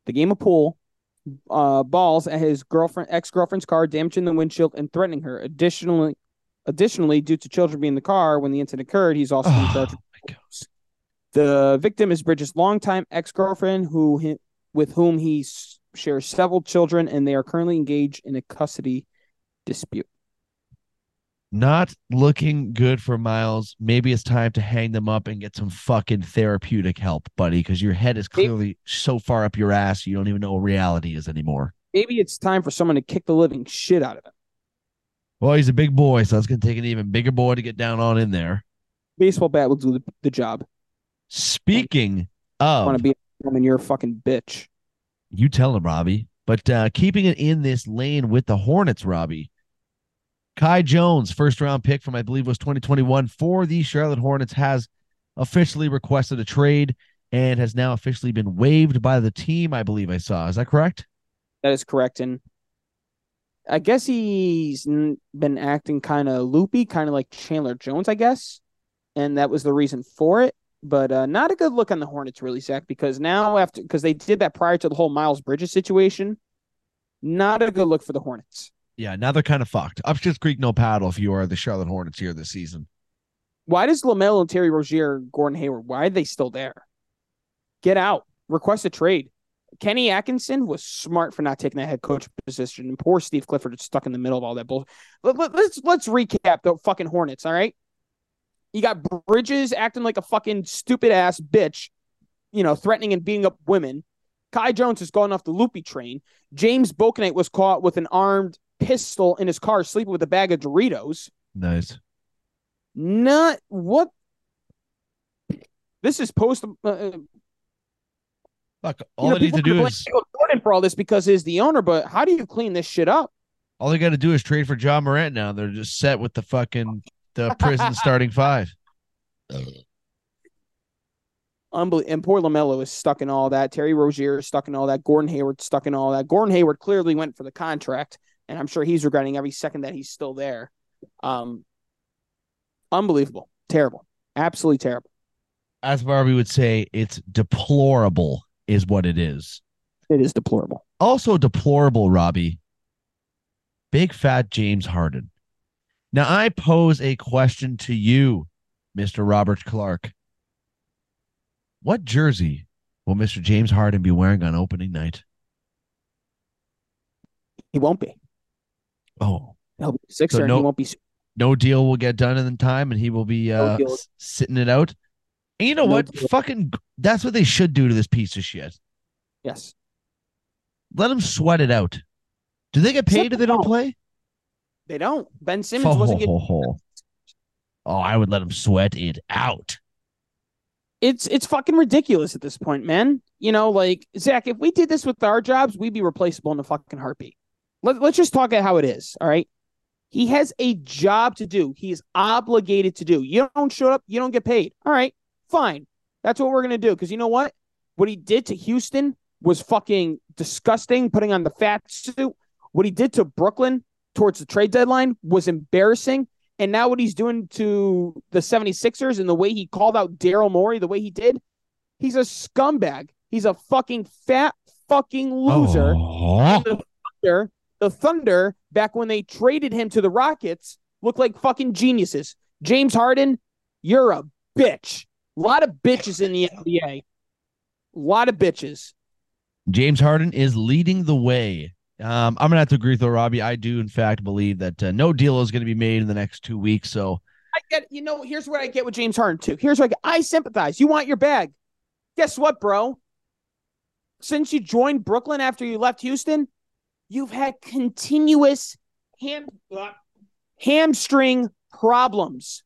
the game of pool, uh balls at his girlfriend ex-girlfriend's car, damaging the windshield and threatening her. Additionally, additionally, due to children being in the car when the incident occurred, he's also in Oh, charge. of my God. The victim is Bridges' longtime ex-girlfriend, who with whom he shares several children, and they are currently engaged in a custody dispute. Not looking good for Miles. Maybe it's time to hang them up and get some fucking therapeutic help, buddy, because your head is Maybe- clearly so far up your ass you don't even know what reality is anymore. Maybe it's time for someone to kick the living shit out of him. Well, he's a big boy, so it's gonna take an even bigger boy to get down on in there. Baseball bat will do the, the job. Speaking I want of to be a woman. You're a fucking bitch. You tell him, Robbie. But uh, keeping it in this lane with the Hornets, Robbie. Kai Jones, first round pick from I believe was 2021 for the Charlotte Hornets, has officially requested a trade and has now officially been waived by the team. I believe I saw. Is that correct? That is correct. And I guess he's been acting kind of loopy, kind of like Chandler Jones, I guess. And that was the reason for it. But uh, not a good look on the Hornets, really, Zach, because now after, because they did that prior to the whole Miles Bridges situation, not a good look for the Hornets. Yeah, now they're kind of fucked. Upstairs Creek, no paddle if you are the Charlotte Hornets here this season. Why does LaMelo and Terry Rozier, Gordon Hayward, why are they still there? Get out. Request a trade. Kenny Atkinson was smart for not taking that head coach position, and poor Steve Clifford is stuck in the middle of all that bull. Let, let, let's let's recap the fucking Hornets. All right, you got Bridges acting like a fucking stupid ass bitch, you know, threatening and beating up women. Kai Jones has gone off the loopy train. James Bouknight was caught with an armed pistol in his car, sleeping with a bag of Doritos. Nice. Not what. This is post. Uh, Fuck. All you know, they need to do is Jordan for all this because he's the owner. But how do you clean this shit up? all they got to do is trade for Ja Morant now. They're just set with the fucking the prison starting five. Unbelievable. And poor Lamelo is stuck in all that. Terry Rozier is stuck in all that. Gordon Hayward stuck in all that. Gordon Hayward clearly went for the contract, and I'm sure he's regretting every second that he's still there. Um, unbelievable, terrible, absolutely terrible. As Barbie would say, it's deplorable, is what it is. It is deplorable. Also deplorable, Robbie. Big fat James Harden. Now I pose a question to you, Mr. Robert Clark. What jersey will Mr. James Harden be wearing on opening night? He won't be. Oh, He'll be a Sixer, So and no- he won't be. no deal will get done in time and he will be uh, sitting it out. And you know No what? deal. Fucking that's what they should do to this piece of shit. Yes, Let him sweat it out. Do they get paid if they don't play? they don't. Ben Simmons wasn't getting. Oh, I would let him sweat it out. It's it's fucking ridiculous at this point, man. You know, like Zach, if we did this with our jobs, we'd be replaceable in a fucking heartbeat. Let, let's just talk at how it is. All right. He has a job to do. He is obligated to do. You don't show up, you don't get paid. All right, fine. That's what we're gonna do. Because you know what? What he did to Houston was fucking disgusting. Putting on the fat suit. What he did to Brooklyn towards the trade deadline was embarrassing. And now what he's doing to the 76ers and the way he called out Daryl Morey, the way he did, he's a scumbag. He's a fucking fat fucking loser. Oh. The Thunder, back when they traded him to the Rockets, looked like fucking geniuses. James Harden, you're a bitch. A lot of bitches in the NBA. A lot of bitches. James Harden is leading the way. Um, I'm gonna have to agree with you, Robbie. I do, in fact, believe that uh, no deal is going to be made in the next two weeks. So I get, you know, here's what I get with James Harden too. Here's what I get. I sympathize. You want your bag. Guess what, bro? Since you joined Brooklyn after you left Houston, you've had continuous ham, hamstring problems.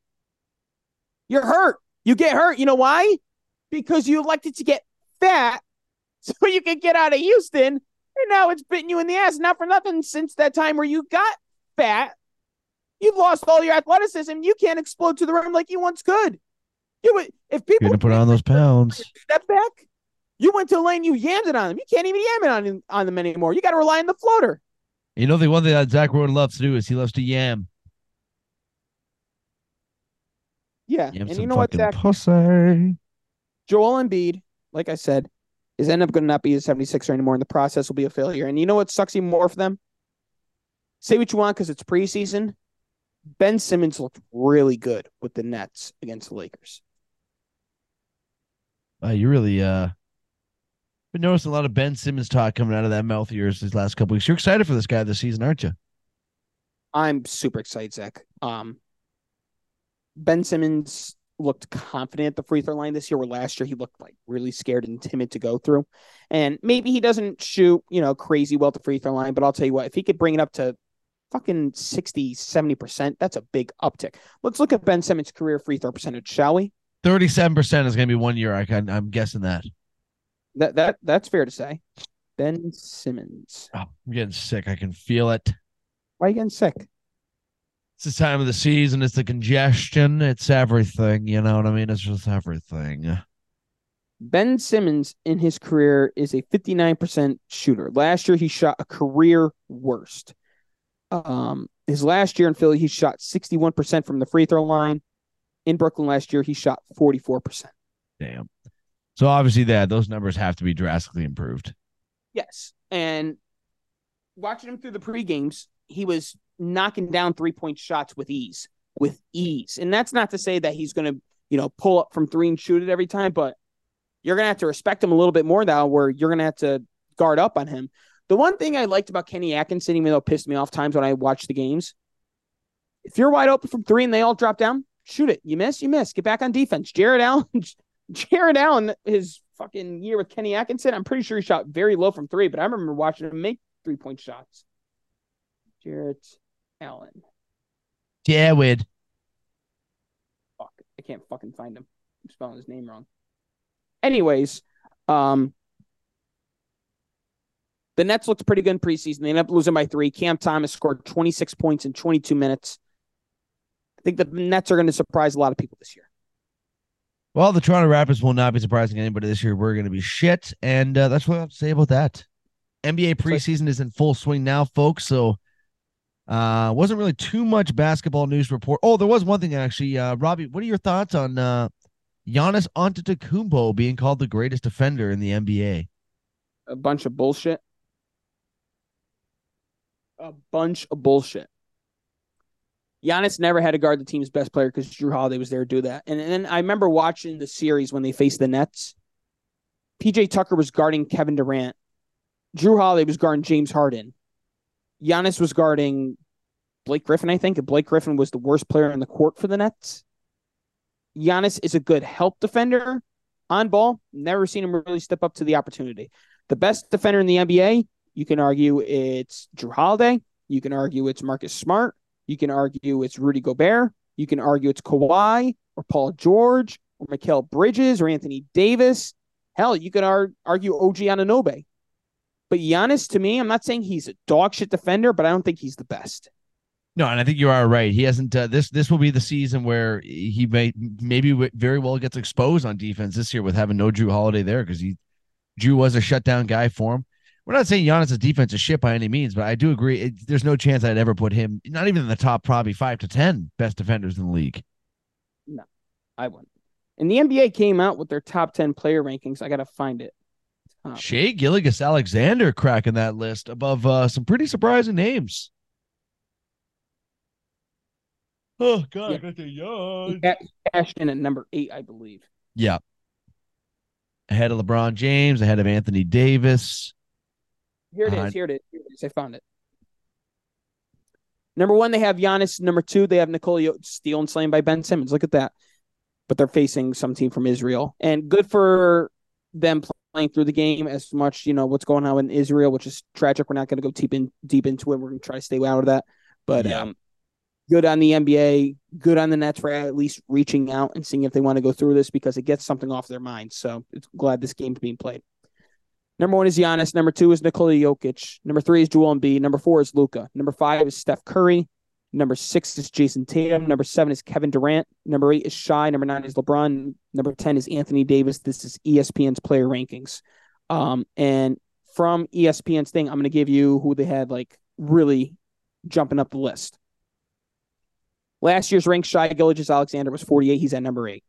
You're hurt. You get hurt. You know why? Because you elected to get fat so you could get out of Houston. And now it's bitten you in the ass. Not for nothing. Since that time where you got fat, You've lost all your athleticism. You can't explode to the rim like you once could. You would if people you're gonna put on those pounds. step back. You went to a lane, you yammed it on them. You can't even yam it on on them anymore. You got to rely on the floater. You know the one thing that Zach Roden loves to do is he loves to yam. Yeah, Yam and you know what, Zach? pussy. Joel Embiid, like I said, is end up going to not be a 76er anymore, and the process will be a failure. And you know what sucks even more for them? Say what you want because it's preseason. Ben Simmons looked really good with the Nets against the Lakers. Uh, you really uh been noticing a lot of Ben Simmons talk coming out of that mouth of yours these last couple weeks. You're excited for this guy this season, aren't you? I'm super excited, Zach. Um, Ben Simmons looked confident at the free throw line this year, where last year he looked like really scared and timid to go through. And maybe he doesn't shoot, you know, crazy well at the free throw line, but I'll tell you what, if he could bring it up to fucking 60, 70%, that's a big uptick. Let's look at Ben Simmons' career free throw percentage, shall we? Thirty-seven percent is going to be one year. I can, I'm guessing that. That that that's fair to say. Ben Simmons. Oh, I'm getting sick. I can feel it. Why are you getting sick? It's the time of the season. It's the congestion. It's everything. You know what I mean? It's just everything. Ben Simmons in his career is a 59% shooter. Last year he shot a career worst. Um, his last year in Philly, he shot 61% from the free throw line. In Brooklyn last year, he shot 44%. Damn. So obviously that those numbers have to be drastically improved. Yes. And watching him through the pre games, he was knocking down three point shots with ease, with ease. And that's not to say that he's going to, you know, pull up from three and shoot it every time, but you're going to have to respect him a little bit more now where you're going to have to guard up on him. The one thing I liked about Kenny Atkinson, even though it pissed me off times when I watched the games, if you're wide open from three and they all drop down, shoot it. You miss, you miss. Get back on defense. Jared Allen, Jarrett Allen, his fucking year with Kenny Atkinson, I'm pretty sure he shot very low from three, but I remember watching him make three point shots. Jarrett Allen. Jared. Fuck. I can't fucking find him. I'm spelling his name wrong. Anyways, um, the Nets looked pretty good in preseason. They ended up losing by three. Cam Thomas scored 26 points in 22 minutes. I think the Nets are going to surprise a lot of people this year. Well, the Toronto Raptors will not be surprising anybody this year. We're going to be shit, and uh, that's what I have to say about that. NBA preseason is in full swing now, folks. So, uh, wasn't really too much basketball news report. Oh, there was one thing actually. Uh, Robbie, what are your thoughts on uh, Giannis Antetokounmpo being called the greatest defender in the NBA? A bunch of bullshit. A bunch of bullshit. Giannis never had to guard the team's best player because Jrue Holiday was there to do that. And then I remember watching the series when they faced the Nets. PJ Tucker was guarding Kevin Durant. Jrue Holiday was guarding James Harden. Giannis was guarding Blake Griffin, I think. And Blake Griffin was the worst player on the court for the Nets. Giannis is a good help defender on ball. Never seen him really step up to the opportunity. The best defender in the NBA, you can argue it's Jrue Holiday. You can argue it's Marcus Smart. You can argue it's Rudy Gobert. You can argue it's Kawhi or Paul George or Mikal Bridges or Anthony Davis. Hell, you can ar- argue OG Anunoby. But Giannis, to me, I'm not saying he's a dog shit defender, but I don't think he's the best. No, and I think you are right. He hasn't. Uh, this this will be the season where he may maybe very well gets exposed on defense this year with having no Jrue Holiday there because he Jrue was a shutdown guy for him. We're not saying Giannis' defense is shit by any means, but I do agree. It, there's no chance I'd ever put him, not even in the top probably five to ten best defenders in the league. No, I wouldn't. And the NBA came out with their top ten player rankings. I gotta find it. Um, Shai Gilgeous Alexander cracking that list above uh, some pretty surprising names. Oh God, yeah. I got the yawn. Cashed in at number eight, I believe. Yeah. Ahead of LeBron James, ahead of Anthony Davis. Here it is. Here it is. Here it is. I found it. Number one, they have Giannis. Number two, they have Nikola Steal and slain by Ben Simmons. Look at that. But they're facing some team from Israel, and good for them playing through the game as much. You know what's going on in Israel, which is tragic. We're not going to go deep in deep into it. We're going to try to stay out of that. But yeah. um, good on the NBA, good on the Nets for at least reaching out and seeing if they want to go through this because it gets something off their minds. So it's glad this game's being played. Number one is Giannis. Number two is Nikola Jokic. Number three is Joel Embiid. Number four is Luka. Number five is Steph Curry. Number six is Jayson Tatum. Number seven is Kevin Durant. Number eight is Shai. Number nine is LeBron. Number 10 is Anthony Davis. This is ESPN's player rankings. Um, and from ESPN's thing, I'm going to give you who they had like really jumping up the list. Last year's ranked Shai Gilgeous Alexander was 48. He's at number eight.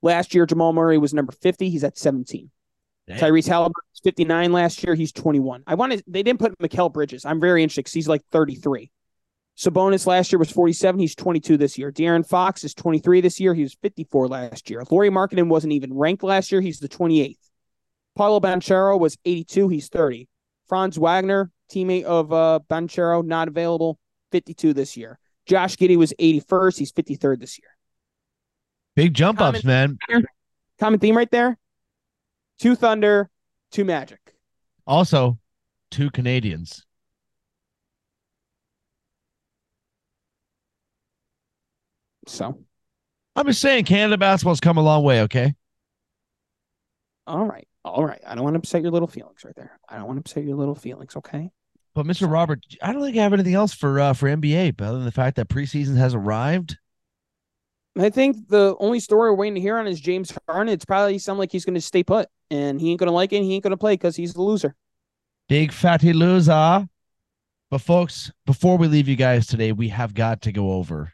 Last year, Jamal Murray was number 50. He's at 17. Damn. Tyrese Halliburton 59 last year. He's 21. I wanted they didn't put Mikal Bridges. I'm very interested because he's like 33. Sabonis last year was 47. He's 22 this year. De'Aaron Fox is 23 this year. He was 54 last year. Lauri Markkanen wasn't even ranked last year. He's the 28th. Paolo Banchero was 82. He's 30. Franz Wagner, teammate of uh, Banchero, not available. 52 this year. Josh Giddey was 81st. He's 53rd this year. Big jump common, ups, man. Common theme right there. Two Thunder, two Magic. Also, two Canadians. So, I'm just saying, Canada basketball's come a long way. Okay. All right. All right. I don't want to upset your little feelings right there. I don't want to upset your little feelings. Okay. But Mr. Robert, I don't think I have anything else for uh, for NBA, but other than the fact that preseason has arrived. I think the only story we're waiting to hear on is James Harden. It's probably something like he's going to stay put, and he ain't going to like it. he ain't going to play because he's the loser. Big fatty loser. But folks, before we leave you guys today, we have got to go over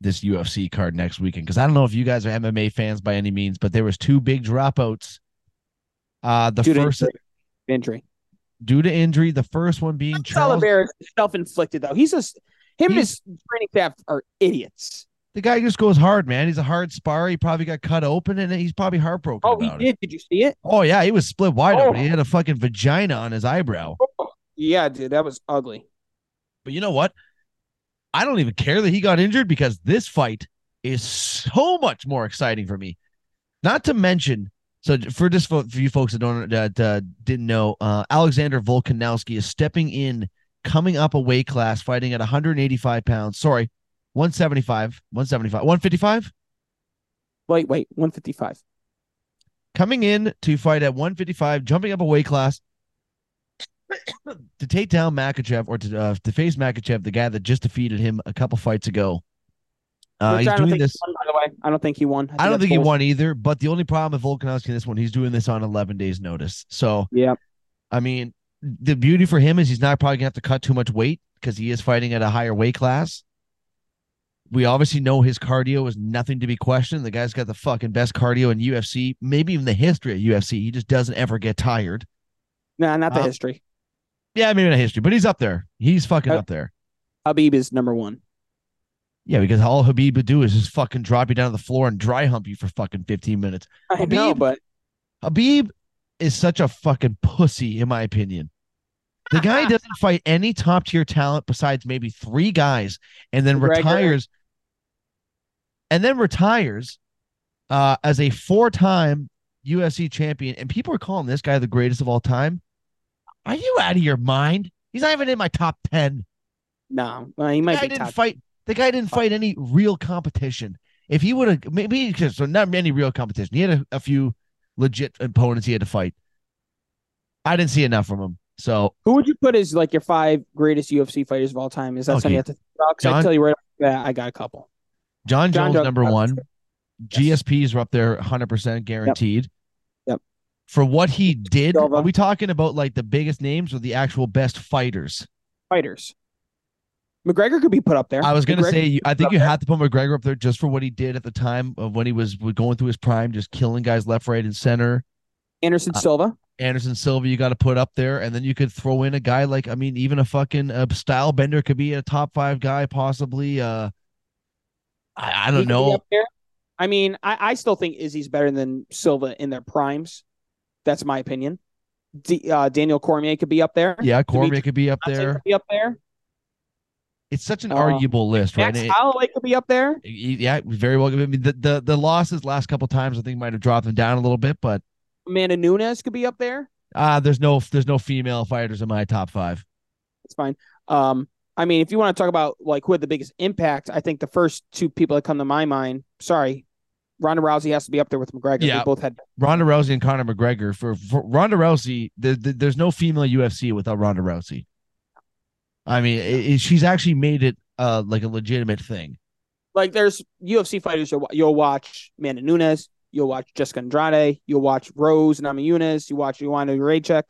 this UFC card next weekend because I don't know if you guys are MMA fans by any means, but there was two big dropouts. Uh, the Due first injury. injury. due to injury, the first one being Charles. Oliveira self-inflicted though. He's just him and He's- his training staff are idiots. The guy just goes hard, man. He's a hard spar. He probably got cut open, and he's probably heartbroken Oh, he about it. did. Did you see it? Oh yeah, he was split wide Oh. open. He had a fucking vagina on his eyebrow. Yeah, dude, that was ugly. But you know what? I don't even care that he got injured because this fight is so much more exciting for me. Not to mention, so for just for, for you folks that don't that uh, didn't know, uh, Alexander Volkanovski is stepping in, coming up a weight class, fighting at 185 pounds. Sorry, 175, 175, 155. Wait, wait, 155. coming in to fight at 155, jumping up a weight class to take down Makhachev or to uh, to face Makhachev, the guy that just defeated him a couple fights ago. Uh, Which he's I don't doing think this. He won, by the way, I don't think he won. I don't that's think he won either. But the only problem with Volkanovski in this one, he's doing this on 11 days' notice. So Yeah, I mean, the beauty for him is he's not probably gonna have to cut too much weight because he is fighting at a higher weight class. We obviously know his cardio is nothing to be questioned. The guy's got the fucking best cardio in UFC, maybe even the history of UFC. He just doesn't ever get tired. nah, not the Uh, history. Yeah, maybe not history, but he's up there. He's fucking Uh, up there. Khabib is number one. Yeah, because all Khabib would do is just fucking drop you down to the floor and dry hump you for fucking 15 minutes. I know, Khabib- but Khabib is such a fucking pussy, in my opinion. The guy doesn't fight any top tier talent besides maybe three guys and then McGregor. retires and then retires uh, as a four time UFC champion. And people are calling this guy the greatest of all time. Are you out of your mind? He's not even in my top 10. no, well, he The might guy be didn't top. fight. The guy didn't fight any real competition. If he would have, maybe because so not any real competition. He had a, a few legit opponents he had to fight. I didn't see enough from him. So Who would you put as like your five greatest UFC fighters of all time? Is that something you have to think about? 'Cause I John- tell you right off the bat, I got a couple. John Jon Jones Jones- number one. Yes. GSPs are up there, hundred percent guaranteed. Yep. For what he did, Silva. are we talking about like the biggest names or the actual best fighters? Fighters. McGregor could be put up there. I was gonna say, I think you there. have to put McGregor up there just for what he did at the time of when he was going through his prime, just killing guys left, right, and center. Anderson uh, Silva. Anderson Silva, you got to put up there, and then you could throw in a guy like, I mean, even a fucking uh, Stylebender could be a top five guy, possibly. Uh, I, I don't know. I mean, I, I still think Izzy's better than Silva in their primes. That's my opinion. D, uh, Daniel Cormier could be up there. Yeah, Cormier could be up there. could be up there. It's such an Uh, arguable list, right? Max Holloway could be up there. yeah, very well. I mean, the, the the losses last couple times, I think, might have dropped them down a little bit, but Amanda Nunes could be up there. uh there's no there's no female fighters in my top five. It's fine. Um, I mean, if you want to talk about like who had the biggest impact, I think the first two people that come to my mind. Sorry, Ronda Rousey has to be up there with McGregor. Yeah. They both had. Ronda Rousey and Conor McGregor. For, for Ronda Rousey, there, there- there's no female UFC without Ronda Rousey. I mean, it, it- she's actually made it uh like a legitimate thing. Like, there's UFC fighters you'll, you'll watch Amanda Nunes, you'll watch Jessica Andrade, you'll watch Rose Namajunas, you watch Joanna Jacek.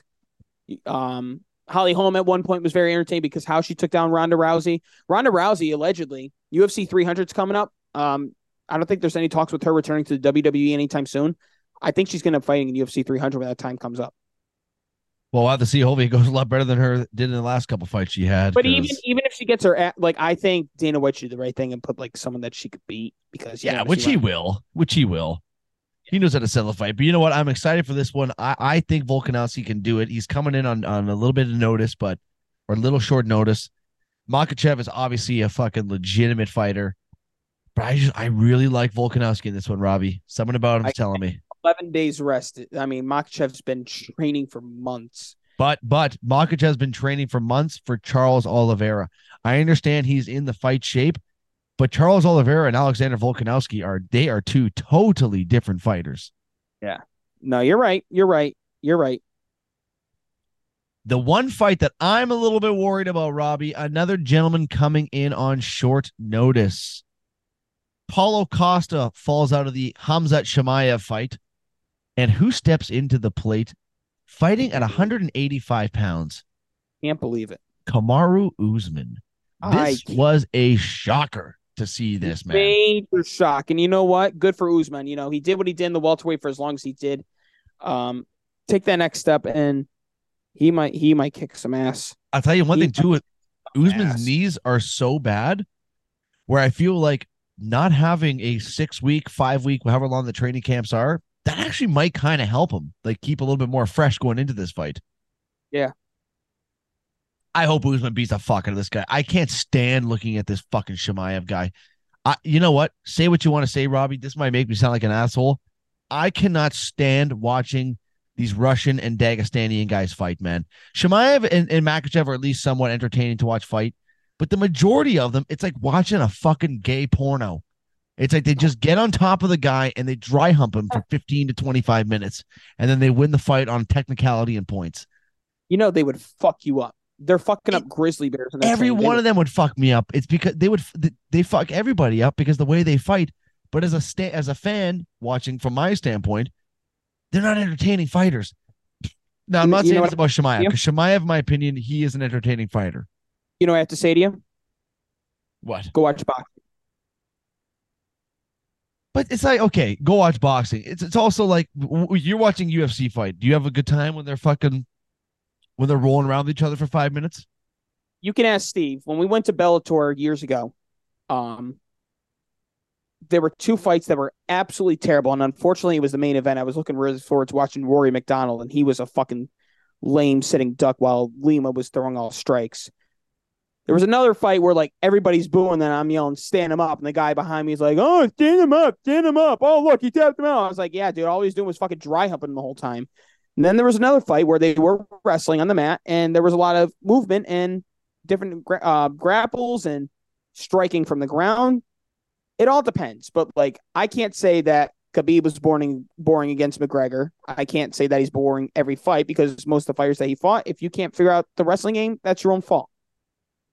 Um, Holly Holm at one point was very entertaining because how she took down Ronda Rousey. Ronda Rousey allegedly UFC 300's coming up. Um, I don't think there's any talks with her returning to the WWE anytime soon. I think she's going to be fighting in UFC 300 when that time comes up. Well, we'll have to see. Hopefully, it goes a lot better than her did in the last couple fights she had. But even 'cause- even if she gets her at like I think Dana White should do the right thing and put like someone that she could beat because yeah, which he will, which he will. He knows how to sell a fight. But you know what? I'm excited for this one. I, I think Volkanovski can do it. He's coming in on, on a little bit of notice, but or a little short notice. Makhachev is obviously a fucking legitimate fighter. But I just I really like Volkanovski in this one, Robbie. Something about him is telling me. 11 days rest. I mean, Makhachev's been training for months. But but Makhachev's been training for months for Charles Oliveira. I understand he's in the fight shape, but Charles Oliveira and Alexander Volkanovski are they are two totally different fighters. Yeah. No, you're right. You're right. You're right. The one fight that I'm a little bit worried about, Robbie, another gentleman coming in on short notice. Paulo Costa falls out of the Hamzat Chimaev fight. And who steps into the plate fighting at 185 pounds? Can't believe it. Kamaru Usman. This I was a shocker to see this, man. Major shock. And you know what? Good for Usman. You know, he did what he did in the welterweight for as long as he did. Um, take that next step and he might he might kick some ass. I'll tell you one He thing too. Usman's ass. knees are so bad, where I feel like not having a six week, five week, however long the training camps are, that actually might kind of help him, like keep a little bit more fresh going into this fight. Yeah. I hope Usman beats the fuck out of this guy. I can't stand looking at this fucking Chimaev guy. I, you know what? Say what you want to say, Robbie. This might make me sound like an asshole. I cannot stand watching these Russian and Dagestanian guys fight, man. Chimaev and, and Makhachev are at least somewhat entertaining to watch fight, but the majority of them, it's like watching a fucking gay porno. It's like they just get on top of the guy and they dry hump him for 15 to 25 minutes, and then they win the fight on technicality and points. You know they would fuck you up. They're fucking up grizzly bears. Every. One of them would fuck me up. It's because they would they fuck everybody up because the way they fight. But as a sta- as a fan watching from my standpoint, they're not entertaining fighters. Now I'm not you saying this about Chimaev because Chimaev, in my opinion, he is an entertaining fighter. You know what I have to say to you? What? Go watch boxing. But it's like okay, go watch boxing. It's it's also like you're watching UFC fight. Do you have a good time when they're fucking when they're rolling around each other for five minutes? You can ask Steve. When we went to Bellator years ago, um, there were two fights that were absolutely terrible, and unfortunately, it was the main event. I was looking really forward to watching Rory MacDonald, and he was a fucking lame sitting duck while Lima was throwing all strikes. There was another fight where like everybody's booing, and I'm yelling, "Stand him up!" And the guy behind me is like, "Oh, stand him up, stand him up!" Oh, look, he tapped him out. I was like, "Yeah, dude, all he was doing was fucking dry humping the whole time." And then there was another fight where they were wrestling on the mat, and there was a lot of movement and different gra- uh, grapples and striking from the ground. It all depends, but like I can't say that Khabib was boring boring against McGregor. I can't say that he's boring every fight because most of the fighters that he fought, if you can't figure out the wrestling game, that's your own fault.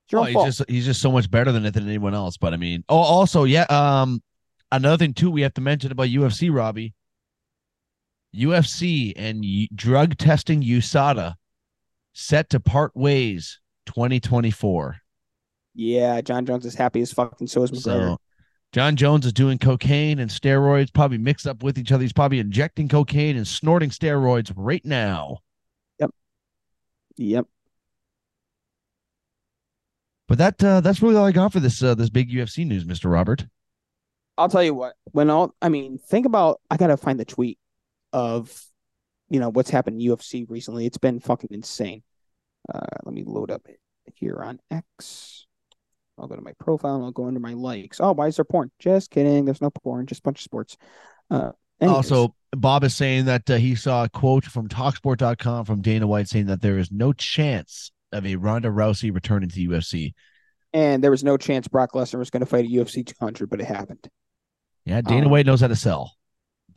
It's your Oh, own he's fault. just he's just so much better than it than anyone else. But I mean, oh, also, yeah. Um, another thing too, we have to mention about UFC, Robbie. UFC and drug testing USADA set to part ways 2024. Yeah, Jon Jones is happy as fuck, and so is McGregor. So Jon Jones is doing cocaine and steroids, probably mixed up with each other. He's probably injecting cocaine and snorting steroids right now. Yep. Yep. But that uh, that's really all I got for this uh, this big UFC news, Mister Robert. I'll tell you what. When all, I mean, think about. I gotta find the tweet of, you know, what's happened in UFC recently. It's been fucking insane. Uh, let me load up here on X. I'll go to my profile and I'll go under my likes. Oh, why is there porn? Just kidding. There's no porn. Just a bunch of sports. Uh, anyways. Also, Bob is saying that uh, he saw a quote from Talksport.com from Dana White saying that there is no chance of a Ronda Rousey returning to UFC. and there was no chance Brock Lesnar was going to fight at UFC 200, but it happened. Yeah, Dana Um, White knows how to sell.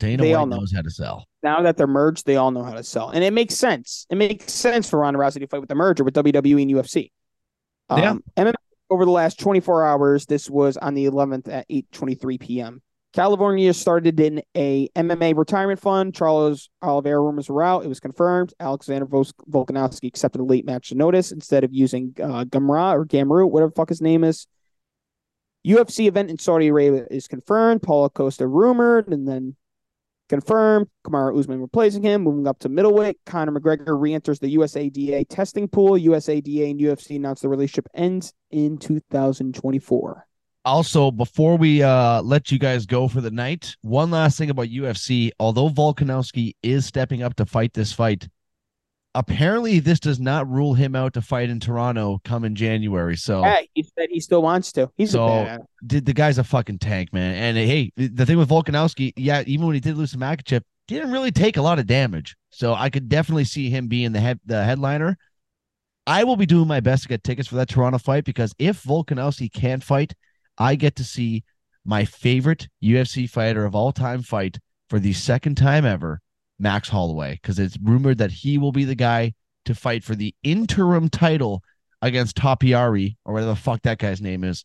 Dana they White all know. knows how to sell. Now that they're merged, they all know how to sell, and it makes sense. It makes sense for Ronda Rousey to fight with the merger with WWE and UFC. Yeah. Um, MMA over the last 24 hours. This was on the 11th at 8:23 p.m. California started in a MMA retirement fund. Charles Oliveira rumors were out. It was confirmed. Alexander Volkanovski accepted a late match notice instead of using uh, Gamra or Gamru, whatever the fuck his name is. UFC event in Saudi Arabia is confirmed. Paulo Costa rumored and then confirmed. Kamaru Usman replacing him, moving up to middleweight. Conor McGregor re-enters the USADA testing pool. USADA and UFC announced the relationship ends in 2024. Also, before we uh, let you guys go for the night, one last thing about UFC. Although Volkanovski is stepping up to fight this fight, apparently this does not rule him out to fight in Toronto come in January. So Yeah, he said he still wants to. He's So- a badass. the, the guy's a fucking tank, man. And hey, the thing with Volkanovski, yeah, even when he did lose to Makhachev, didn't really take a lot of damage. So I could definitely see him being the head the headliner. I will be doing my best to get tickets for that Toronto fight because if Volkanovski can't fight, I get to see my favorite UFC fighter of all time fight for the second time ever, Max Holloway because it's rumored that he will be the guy to fight for the interim title against Topiari or whatever the fuck that guy's name is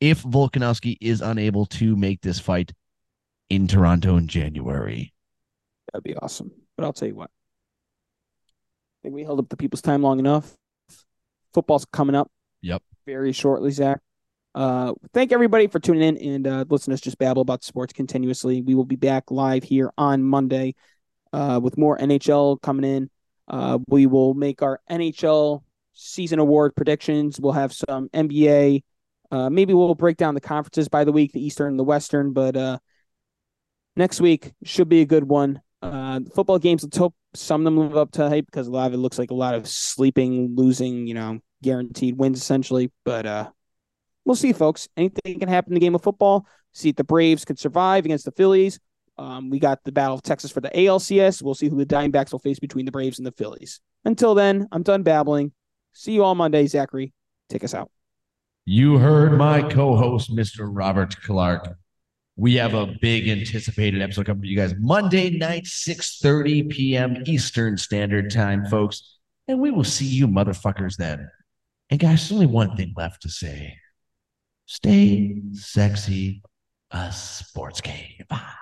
if Volkanovski is unable to make this fight in Toronto in January. That'd be awesome. But I'll tell you what. I think we held up the people's time long enough. Football's coming up. Yep. Very shortly, Zach. Uh, thank everybody for tuning in and uh, listening to us just babble about sports continuously. We will be back live here on Monday uh, with more NHL coming in. Uh, we will make our NHL season award predictions. We'll have some NBA. Uh, maybe we'll break down the conferences by the week, the Eastern and the Western. But uh, next week should be a good one. Uh, football games, let's hope some of them live up to hype because a lot of it looks like a lot of sleeping, losing, you know, guaranteed wins essentially. But uh, we'll see, folks. Anything can happen in the game of football. See if the Braves can survive against the Phillies. Um, we got the Battle of Texas for the ALCS. We'll see who the Diamondbacks will face between the Braves and the Phillies. Until then, I'm done babbling. See you all Monday, Zachary. Take us out. You heard my co-host, Mr. Robert Clark. We have a big anticipated episode coming to you guys Monday night, 6:30 p.m. Eastern Standard Time, folks. And we will see you motherfuckers then. And guys, there's only one thing left to say. Stay sexy, a sports game. Bye.